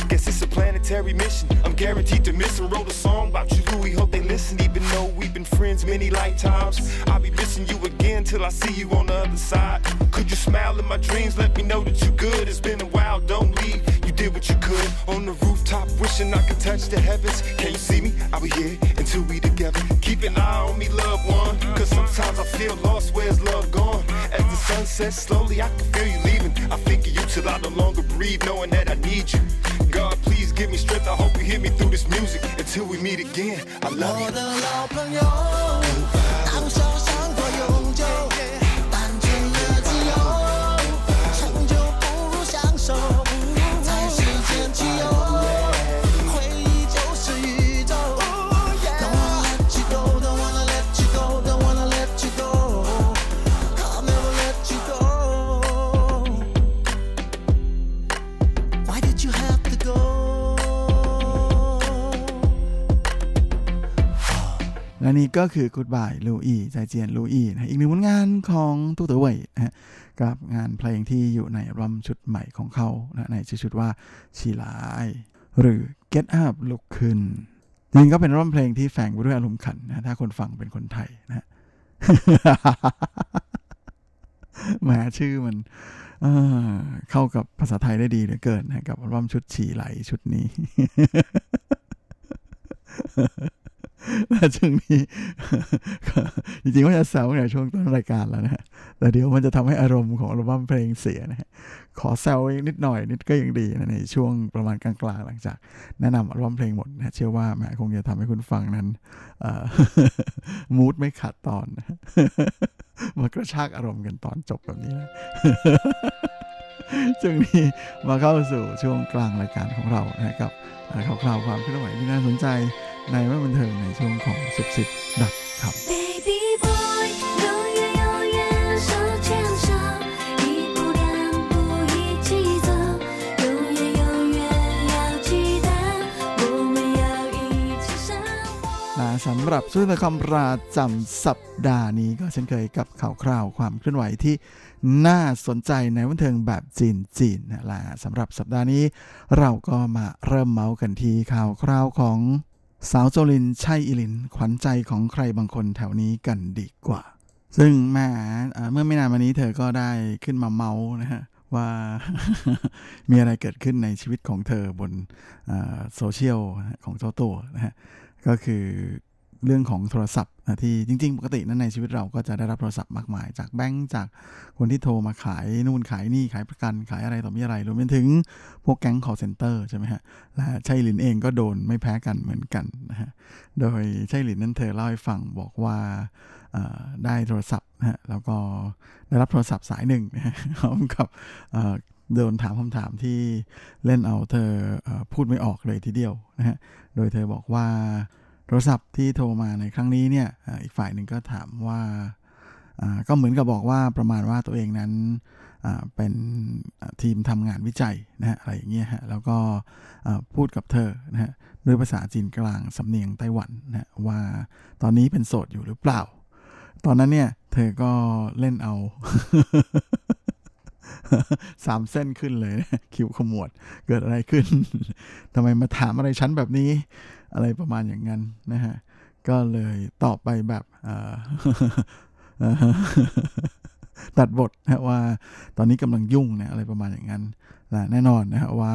Speaker 7: Guess it's a planetary mission. I'm guaranteed to miss and wrote a song about you, Louis. Hope they listen, even though we've been friends many lifetimes. I'll be missing you again till I see you on the other side. Could you smile in my dreams? Let me know that you're good. It's been a while, don't leave. Did what you could on the rooftop, wishing I could touch the heavens. Can you see me? I'll be here until we together. Keep an eye on me, loved one. Cause sometimes I feel lost. Where's love gone? As the sun sets slowly, I can feel you leaving. I think of you till I no longer breathe, knowing that I need you. God, please give me strength. I hope you hear me through this music until we meet again. I love you.
Speaker 6: ก็คือ Goodbye ลูอีใจเจียนลูอีนะอีกหนึ่งผลงานของตู้เต๋อเว่ยนะกับงานเพลงที่อยู่ในอัมชุดใหม่ของเขานะในชื่อชุดว่าชีลาย หรือ Get Up ลุกขึ้นจริงก็เป็นอัมเพลงที่แฝงไปด้วยอารมณ์ขันนะถ้าคนฟังเป็นคนไทยนะฮแหมชื่อมันเข้ากับภาษาไทยได้ดีเหลือเกินนะกับอัมชุดฉีไหลชุดนี้ ช่วงนี้จริงๆว่าจะแซวในช่วงต้นรายการแล้วนะฮะแต่เดี๋ยวมันจะทำให้อารมณ์ของอัลบั้มเพลงเสียนะฮะขอแซวอีกนิดหน่อยนิดก็ยังดีนะในช่วงประมาณกลางๆ หลังจาก แนะนำอัลบั้มเพลงหมดนะเชื่อว่าแหมคงจะทำให้คุณฟังนั้นมูดไม่ขาดตอนมากระชากอารมณ์กันตอนจบแบบนี้นะช่วงนี้มาเข้าสู่ช่วงกลางรายการของเรานะครับข่าวคราวความเคลื่อนไหวที่น่าสนใจ ในว่าบันเทิงในช่วงของสุขสิทธิ์ดับขับ
Speaker 8: สำห
Speaker 6: รับสุดคำปราจำสัปดาห์นี้ก็เช่นเคยกับข่าวคราวความเคลื่อนไหวที่น่าสนใจในวันเทิงแบบจีนจีนนะล่ะสำหรับสัปดาห์นี้ เราก็มาเริ่มเมาส์กันที่ข่าวคราวของ สาวโจลินช่อิลิน ขวัญใจของใครบางคนแถวนี้กันดีกว่า ซึ่งแม่เมื่อไม่นานมานี้เธอก็ได้ขึ้นมาเมาส์นะฮะว่ามีอะไรเกิดขึ้นในชีวิตของเธอบนโซเชียลของเจ้าตัวนะฮะก็คือ เรื่องของโทรศัพท์นะที่จริง ๆ ปกตินั้นในชีวิตเราก็จะได้รับโทรศัพท์มากมาย จากแบงก์จากคนที่โทรมาขายนู่นขายนี่ขายประกันขายอะไรต่อมีอะไรรวมไปถึงพวกแก๊ง call center ใช่ไหมฮะและชัยลินเองก็โดนไม่แพ้กันเหมือนกันนะฮะโดยชัยลินนั้นเธอเล่าให้ฟังบอกว่าได้โทรศัพท์นะฮะแล้วก็ได้รับโทรศัพท์สายหนึ่งนะฮะพร้อมกับโดนถามคำถามที่เล่นเอาเธอพูดไม่ออกเลยทีเดียวนะฮะโดยเธอบอกว่า โทรศัพท์ที่โทรมาในครั้งนี้เนี่ยอีกฝ่ายหนึ่งก็ถามว่าก็เหมือนกับบอกว่าประมาณว่าตัวเองนั้นเป็นทีมทำงานวิจัยนะฮะอะไรอย่างเงี้ยฮะแล้วก็พูดกับเธอนะฮะด้วยภาษาจีนกลางสำเนียงไต้หวันนะว่าตอนนี้เป็นโสดอยู่หรือเปล่า ตอนนั้นเนี่ยเธอก็เล่นเอาสามเส้นขึ้นเลยนะคิวขมวดเกิดอะไรขึ้นทำไมมาถามอะไรชั้นแบบนี้ อะไรประมาณอย่างนั้นนะฮะก็เลยตอบไปแบบตัดบทนะว่าตอนนี้กำลังยุ่งเนี่ยอะไรประมาณอย่างนั้นและแน่นอนนะฮะว่า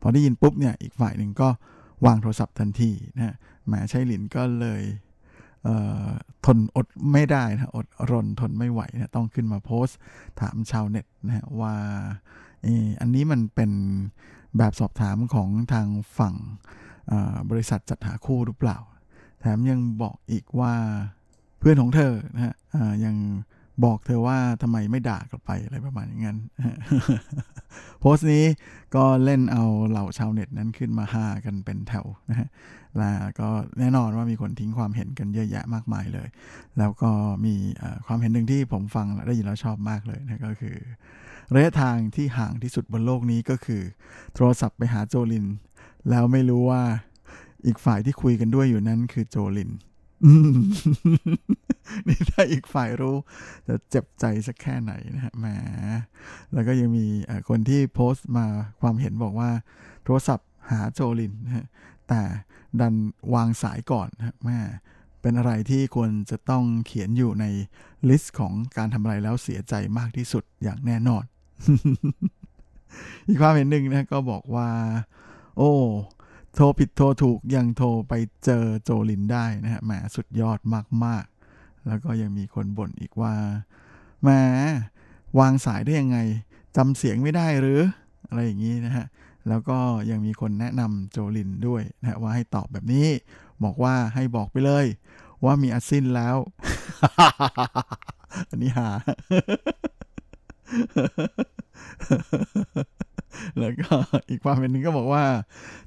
Speaker 6: พอได้ยินปุ๊บเนี่ยอีกฝ่ายหนึ่งก็วางโทรศัพท์ทันทีนะฮะแหมใช้หลินก็เลยทนอดไม่ได้นะอดรนทนไม่ไหวนะต้องขึ้นมาโพสต์ ถามชาวเน็ตนะฮะว่าอันนี้มันเป็นแบบสอบถามของทางฝั่ง บริษัทจัดหาคู่หรือเปล่า แถมยังบอกอีกว่าเพื่อนของเธอนะฮะยังบอกเธอว่าทำไมไม่ด่ากลับไปอะไรประมาณอย่างนั้น โพสต์นี้ก็เล่นเอาเหล่าชาวเน็ตนั้นขึ้นมาห้ากันเป็นแถวนะฮะแล้วก็แน่นอนว่ามีคนทิ้งความเห็นกันเยอะแยะมากมายเลย แล้วก็มีความเห็นหนึ่งที่ผมฟังและได้ยินแล้วชอบมากเลยนะก็คือระยะทางที่ห่างที่สุดบนโลกนี้ก็คือ โทรศัพท์ไปหาโจลิน แล้วไม่รู้ว่าอีกฝ่ายที่คุยกันด้วยอยู่นั้นคือโจลินนี่ถ้าอีกฝ่ายรู้ จะเจ็บใจสักแค่ไหนนะฮะแหมแล้วก็ยังมีคนที่โพสต์มาความเห็นบอกว่า โทรศัพท์หาโจลินนะแต่ดันวางสายก่อนนะแม่เป็นอะไรที่ควรจะต้องเขียนอยู่ในlist ของการทำอะไรแล้วเสียใจมากที่สุดอย่างแน่นอน อีกความเห็นหนึ่งนะก็บอกว่า โอ้โทรผิดโทรถูกยังโทรไปเจอ Jolin ได้นะฮะแหมสุดยอดมากๆ แล้วก็ยังมีคนบ่นอีกว่าแหมวางสายได้ยังไงจำเสียงไม่ได้หรือ อะไรอย่างนี้นะฮะแล้วก็ยังมีคนแนะนำ Jolin ด้วยนะว่าให้ตอบแบบนี้ บอกว่าให้บอกไปเลย ว่ามีอาซินแล้ว อันนี้หา แล้วก็อีกความเป็นหนึ่งก็บอกว่า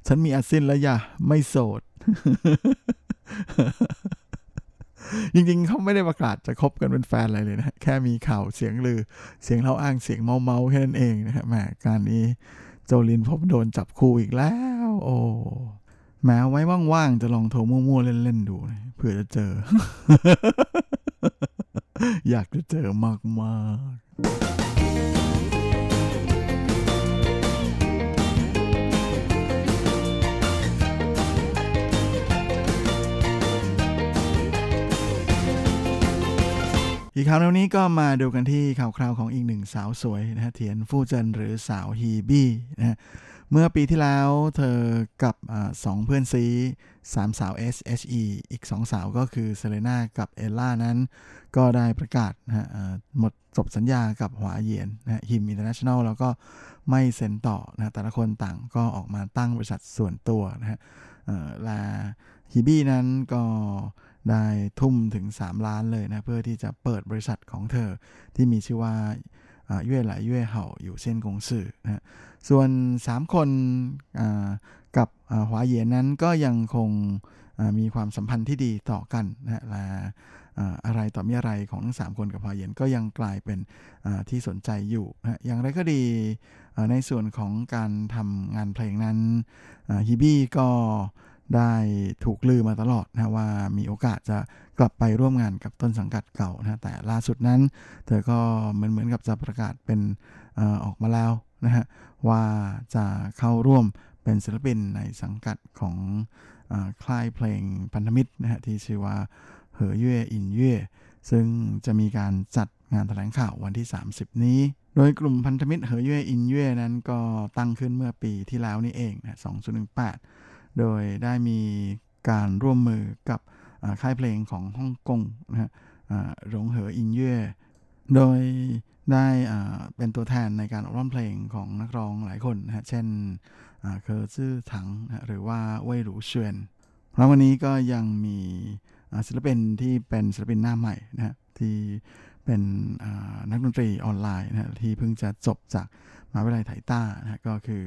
Speaker 6: ฉันมีอาซินแล้วอย่าไม่โสด จริงๆเขาไม่ได้ประกาศจะคบกันเป็นแฟนอะไรเลยนะ แค่มีข่าวเสียงลือ เสียงเล่าอ้างเสียงเมาๆแค่นั้นเองนะฮะแหมการนี้โจลินผมโดนจับคู่อีกแล้ว โอ้แม้ไว้ว่างๆจะลองโทรมั่วๆเล่นๆดูเผื่อจะเจอ อยากจะเจอมากๆ อีกข่าวนี้ก็มาดูกันที่ข่าวคราวของอีกหนึ่งสาวสวยนะฮะเทียนฟู่เจินหรือสาวฮีบี้นะฮะเมื่อปีที่แล้วเธอกับอีกสองเพื่อนซี้สามสาว SHE อีกสองสาวก็คือเซเลน่ากับเอลล่านั้น ก็ได้ประกาศนะฮะหมดจบสัญญากับหวาเยียนนะ HIM International แล้วก็ไม่เซ็นต่อนะแต่ละคนต่างก็ออกมาตั้งบริษัทส่วนตัวนะฮะและฮีบี้นั้นก็ ได้ทุ่มถึง 3 ล้านเลยนะ เพื่อที่จะเปิดบริษัทของเธอที่มีชื่อว่าเย่ไหลเย่เห่าอยู่เส้นกงสื่อนะส่วน 3 คนกับหวาเยียนนั้นก็ยังคงมีความสัมพันธ์ที่ดีต่อกันนะและอะไรต่อมีอะไรของทั้งสามคนกับหวเยียนก็ยังกลายเป็นที่สนใจอยู่นะอย่างไรก็ดีในส่วนของการทำงานเพลงนั้นฮิบี้ก็ ได้ถูกลือมาตลอดนะว่ามีโอกาสจะกลับไปร่วมงานกับต้นสังกัดเก่านะแต่ล่าสุดนั้น เธอก็เหมือนเหมือนกับจะประกาศเป็นอออกมาแล้วนะฮะว่าจะเข้าร่วมเป็นศิลปินในสังกัดของอค่ายเพลงพันธมิตรนะฮะที่ชื่อว่าเหอเย่อินเย่ซึ่งจะมีการจัดงานแถลงข่าววันที่ 30 นี้ โดยกลุ่มพันธมิตรเหอเย่อินเย่นั้นก็ตั้งขึ้นเมื่อปีที่แล้วนี่เองนะ2018 โดยได้มีการร่วมมือกับค่ายเพลงของฮ่องกงนะฮะหลงเหออินเย่โดยได้เป็นตัวแทนในการร้องเพลงของนักร้องหลายคนนะฮะ เช่นเคอร์ซื่อถังหรือว่าเว่ยหลูเชียนเพราะวันนี้ก็ยังมีศิลปินที่เป็นศิลปินหน้าใหม่นะฮะที่เป็นนักดนตรีออนไลน์นะที่เพิ่งจะจบจากมหาวิทยาลัยไถต้านะก็คือ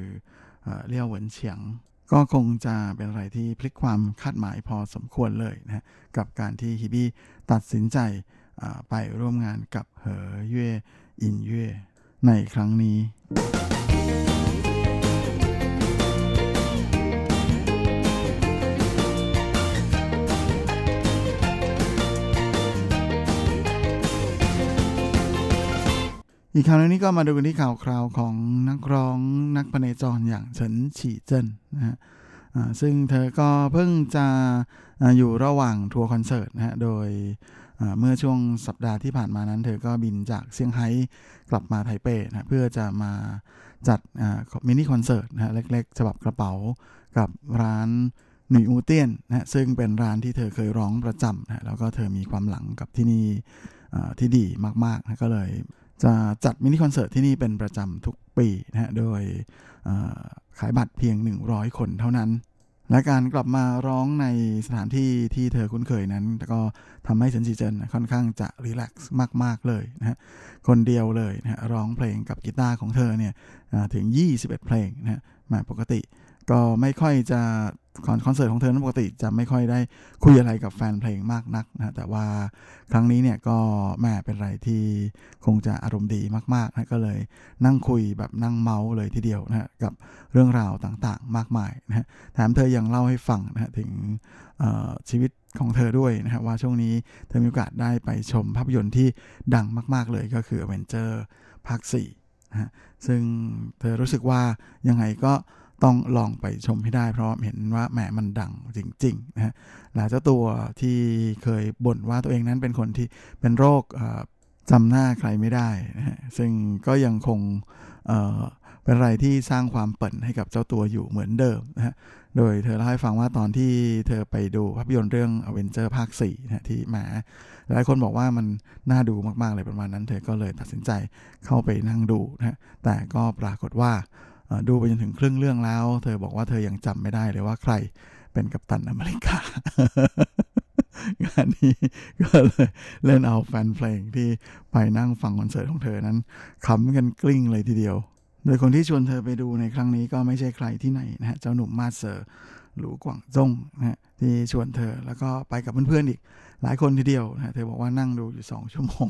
Speaker 6: เลี่ยวเหวินเฉียง ก็คงจะเป็นอะไรที่พลิกความคาดหมายพอสมควรเลยนะกับการที่ฮิบี้ตัดสินใจไปร่วมงานกับเหอเย่อินเย่ในครั้งนี้ อีกข่าวนึงนี้ก็มาดูกันที่ข่าวคราวของนักร้องนักพเนจรอย่างเฉินฉีเจิ้นนะฮะซึ่งเธอก็เพิ่งจะอยู่ระหว่างทัวร์คอนเสิร์ตนะฮะ โดยเมื่อช่วงสัปดาห์ที่ผ่านมานั้น เธอก็บินจากเซี่ยงไฮ้กลับมาไทเปนะเพื่อจะมาจัดมินิคอนเสิร์ตนะเล็กๆ ฉบับกระเป๋ากับร้านหนุ่ยอูเตียนนะซึ่งเป็นร้านที่เธอเคยร้องประจำนะแล้วก็เธอมีความหลังกับที่นี่ที่ดีมากๆนะก็เลย จะจัดมินิคอนเสิร์ตที่นี่เป็นประจำทุกปีนะฮะ โดยขายบัตรเพียง 100 คนเท่านั้น และการกลับมาร้องในสถานที่ที่เธอคุ้นเคยนั้น ก็ทำให้เฉินฉีเจิ้นค่อนข้างจะ relax มาก ๆ เลยนะฮะ คนเดียวเลยนะฮะ ร้องเพลงกับกีตาร์ของเธอเนี่ยถึง 21 เพลงนะฮะ มาปกติก็ไม่ค่อยจะ คอนเสิร์ตของเธอนั้นปกติจะไม่ค่อยได้คุยอะไรกับแฟนเพลงมากนักนะแต่ว่าครั้งนี้เนี่ยก็แม่เป็นอะไรที่คงจะอารมณ์ดีมากๆนะก็เลยนั่งคุยแบบนั่งเมาส์เลยทีเดียวนะกับเรื่องราวต่างๆมากมายนะฮะแถมเธอยังเล่าให้ฟังนะฮะถึงชีวิตของเธอด้วยนะฮะว่าช่วงนี้เธอมีโอกาสได้ไปชมภาพยนตร์ที่ดังมาก ๆ เลยก็คือ a v e n g e r ภาค4นะฮะซึ่งเธอรู้สึกว่ายังไงก็ ต้องลองไปชมให้ได้เพราะเห็นว่าแหมมันดังจริงๆนะฮะหลายเจ้าตัวที่เคยบ่นว่าตัวเองนั้นเป็นคนที่เป็นโรคจำหน้าใครไม่ได้นะฮะซึ่งก็ยังคงเป็นอะไรที่สร้างความเปิ่นให้กับเจ้าตัวอยู่เหมือนเดิมนะฮะ โดยเธอเล่าให้ฟังว่าตอนที่เธอไปดูภาพยนตร์เรื่อง a v e n g e r ภาค4นะที่แหมหลายคนบอกว่ามันน่าดูมากๆเลยประมาณนั้น เธอก็เลยตัดสินใจเข้าไปนั่งดูนะฮะแต่ก็ปรากฏว่า ดูไปจนถึงครึ่งเรื่องแล้ว เธอบอกว่าเธอยังจำไม่ได้เลยว่าใครเป็นกัปตันอเมริกา งานนี้ก็เลยเล่นเอาแฟนเพลงที่ไปนั่งฟังคอนเสิร์ตของเธอนั้นขำกันกลิ้งเลยทีเดียว โดยคนที่ชวนเธอไปดูในครั้งนี้ก็ไม่ใช่ใครที่ไหนนะฮะเจ้าหนุ่มมาเซอร์หลูกวางจงนะฮะที่ชวนเธอแล้วก็ไปกับเพื่อนๆอีก หลายคนทีเดียวนะเธอบอกว่านั่งดูอยู่สองชั่วโมง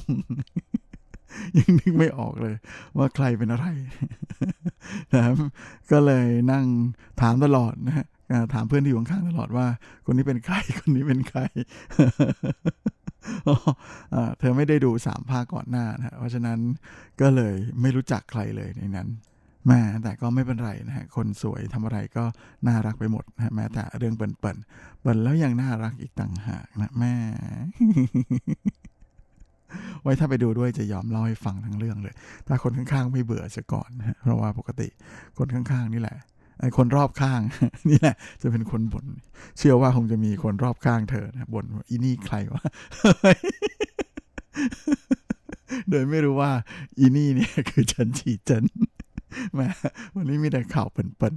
Speaker 6: ยังนึกไม่ออกเลย ว่าใครเป็นอะไรนะครับก็เลยนั่งถามตลอดนะฮะถามเพื่อนที่อยู่ข้างๆตลอดว่า คนนี้เป็นใคร คนนี้เป็นใครเธอไม่ได้ดูสามภาคก่อนหน้านะเพราะฉะนั้นก็เลยไม่รู้จักใครเลยในนั้นแม่แต่ก็ไม่เป็นไรนะฮะ คนสวยทำอะไรก็น่ารักไปหมดนะแม้แต่เรื่องเปิ่นเปิ่นเปิ่นแล้วยังน่ารักอีกต่างหากนะแม่ ไว้ถ้าไปดูด้วยจะยอมเล่าให้ฟังทั้งเรื่องเลย ถ้าคนข้างๆไม่เบื่อจะก่อนนะเพราะว่าปกติคนข้างๆนี่แหละไอ้คนรอบข้างนี่แหละ จะเป็นคนบน่นเชื่อว่าคงจะมีคนรอบข้างเธอนะบ่นอีนี่ใครวะโดยไม่รู้ว่า อีนี่เนี่ยคือฉันฉีเจนแม่วันนี้มีแต่ข่าวเปิ่น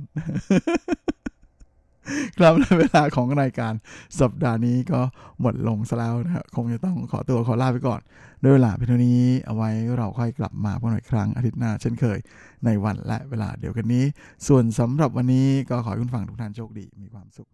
Speaker 6: ครับในเวลาของรายการสัปดาห์นี้ก็หมดลงซะแล้วนะครับคงจะต้องขอตัวขอลาไปก่อน ด้วยเวลาเพียงเท่านี้เอาไว้เราค่อยกลับมาพบกันอีกครั้งอาทิตย์หน้าเช่นเคย ในวันและเวลาเดียวกันนี้ ส่วนสำหรับวันนี้ก็ขอให้คุณฟังทุกท่านโชคดีมีความสุข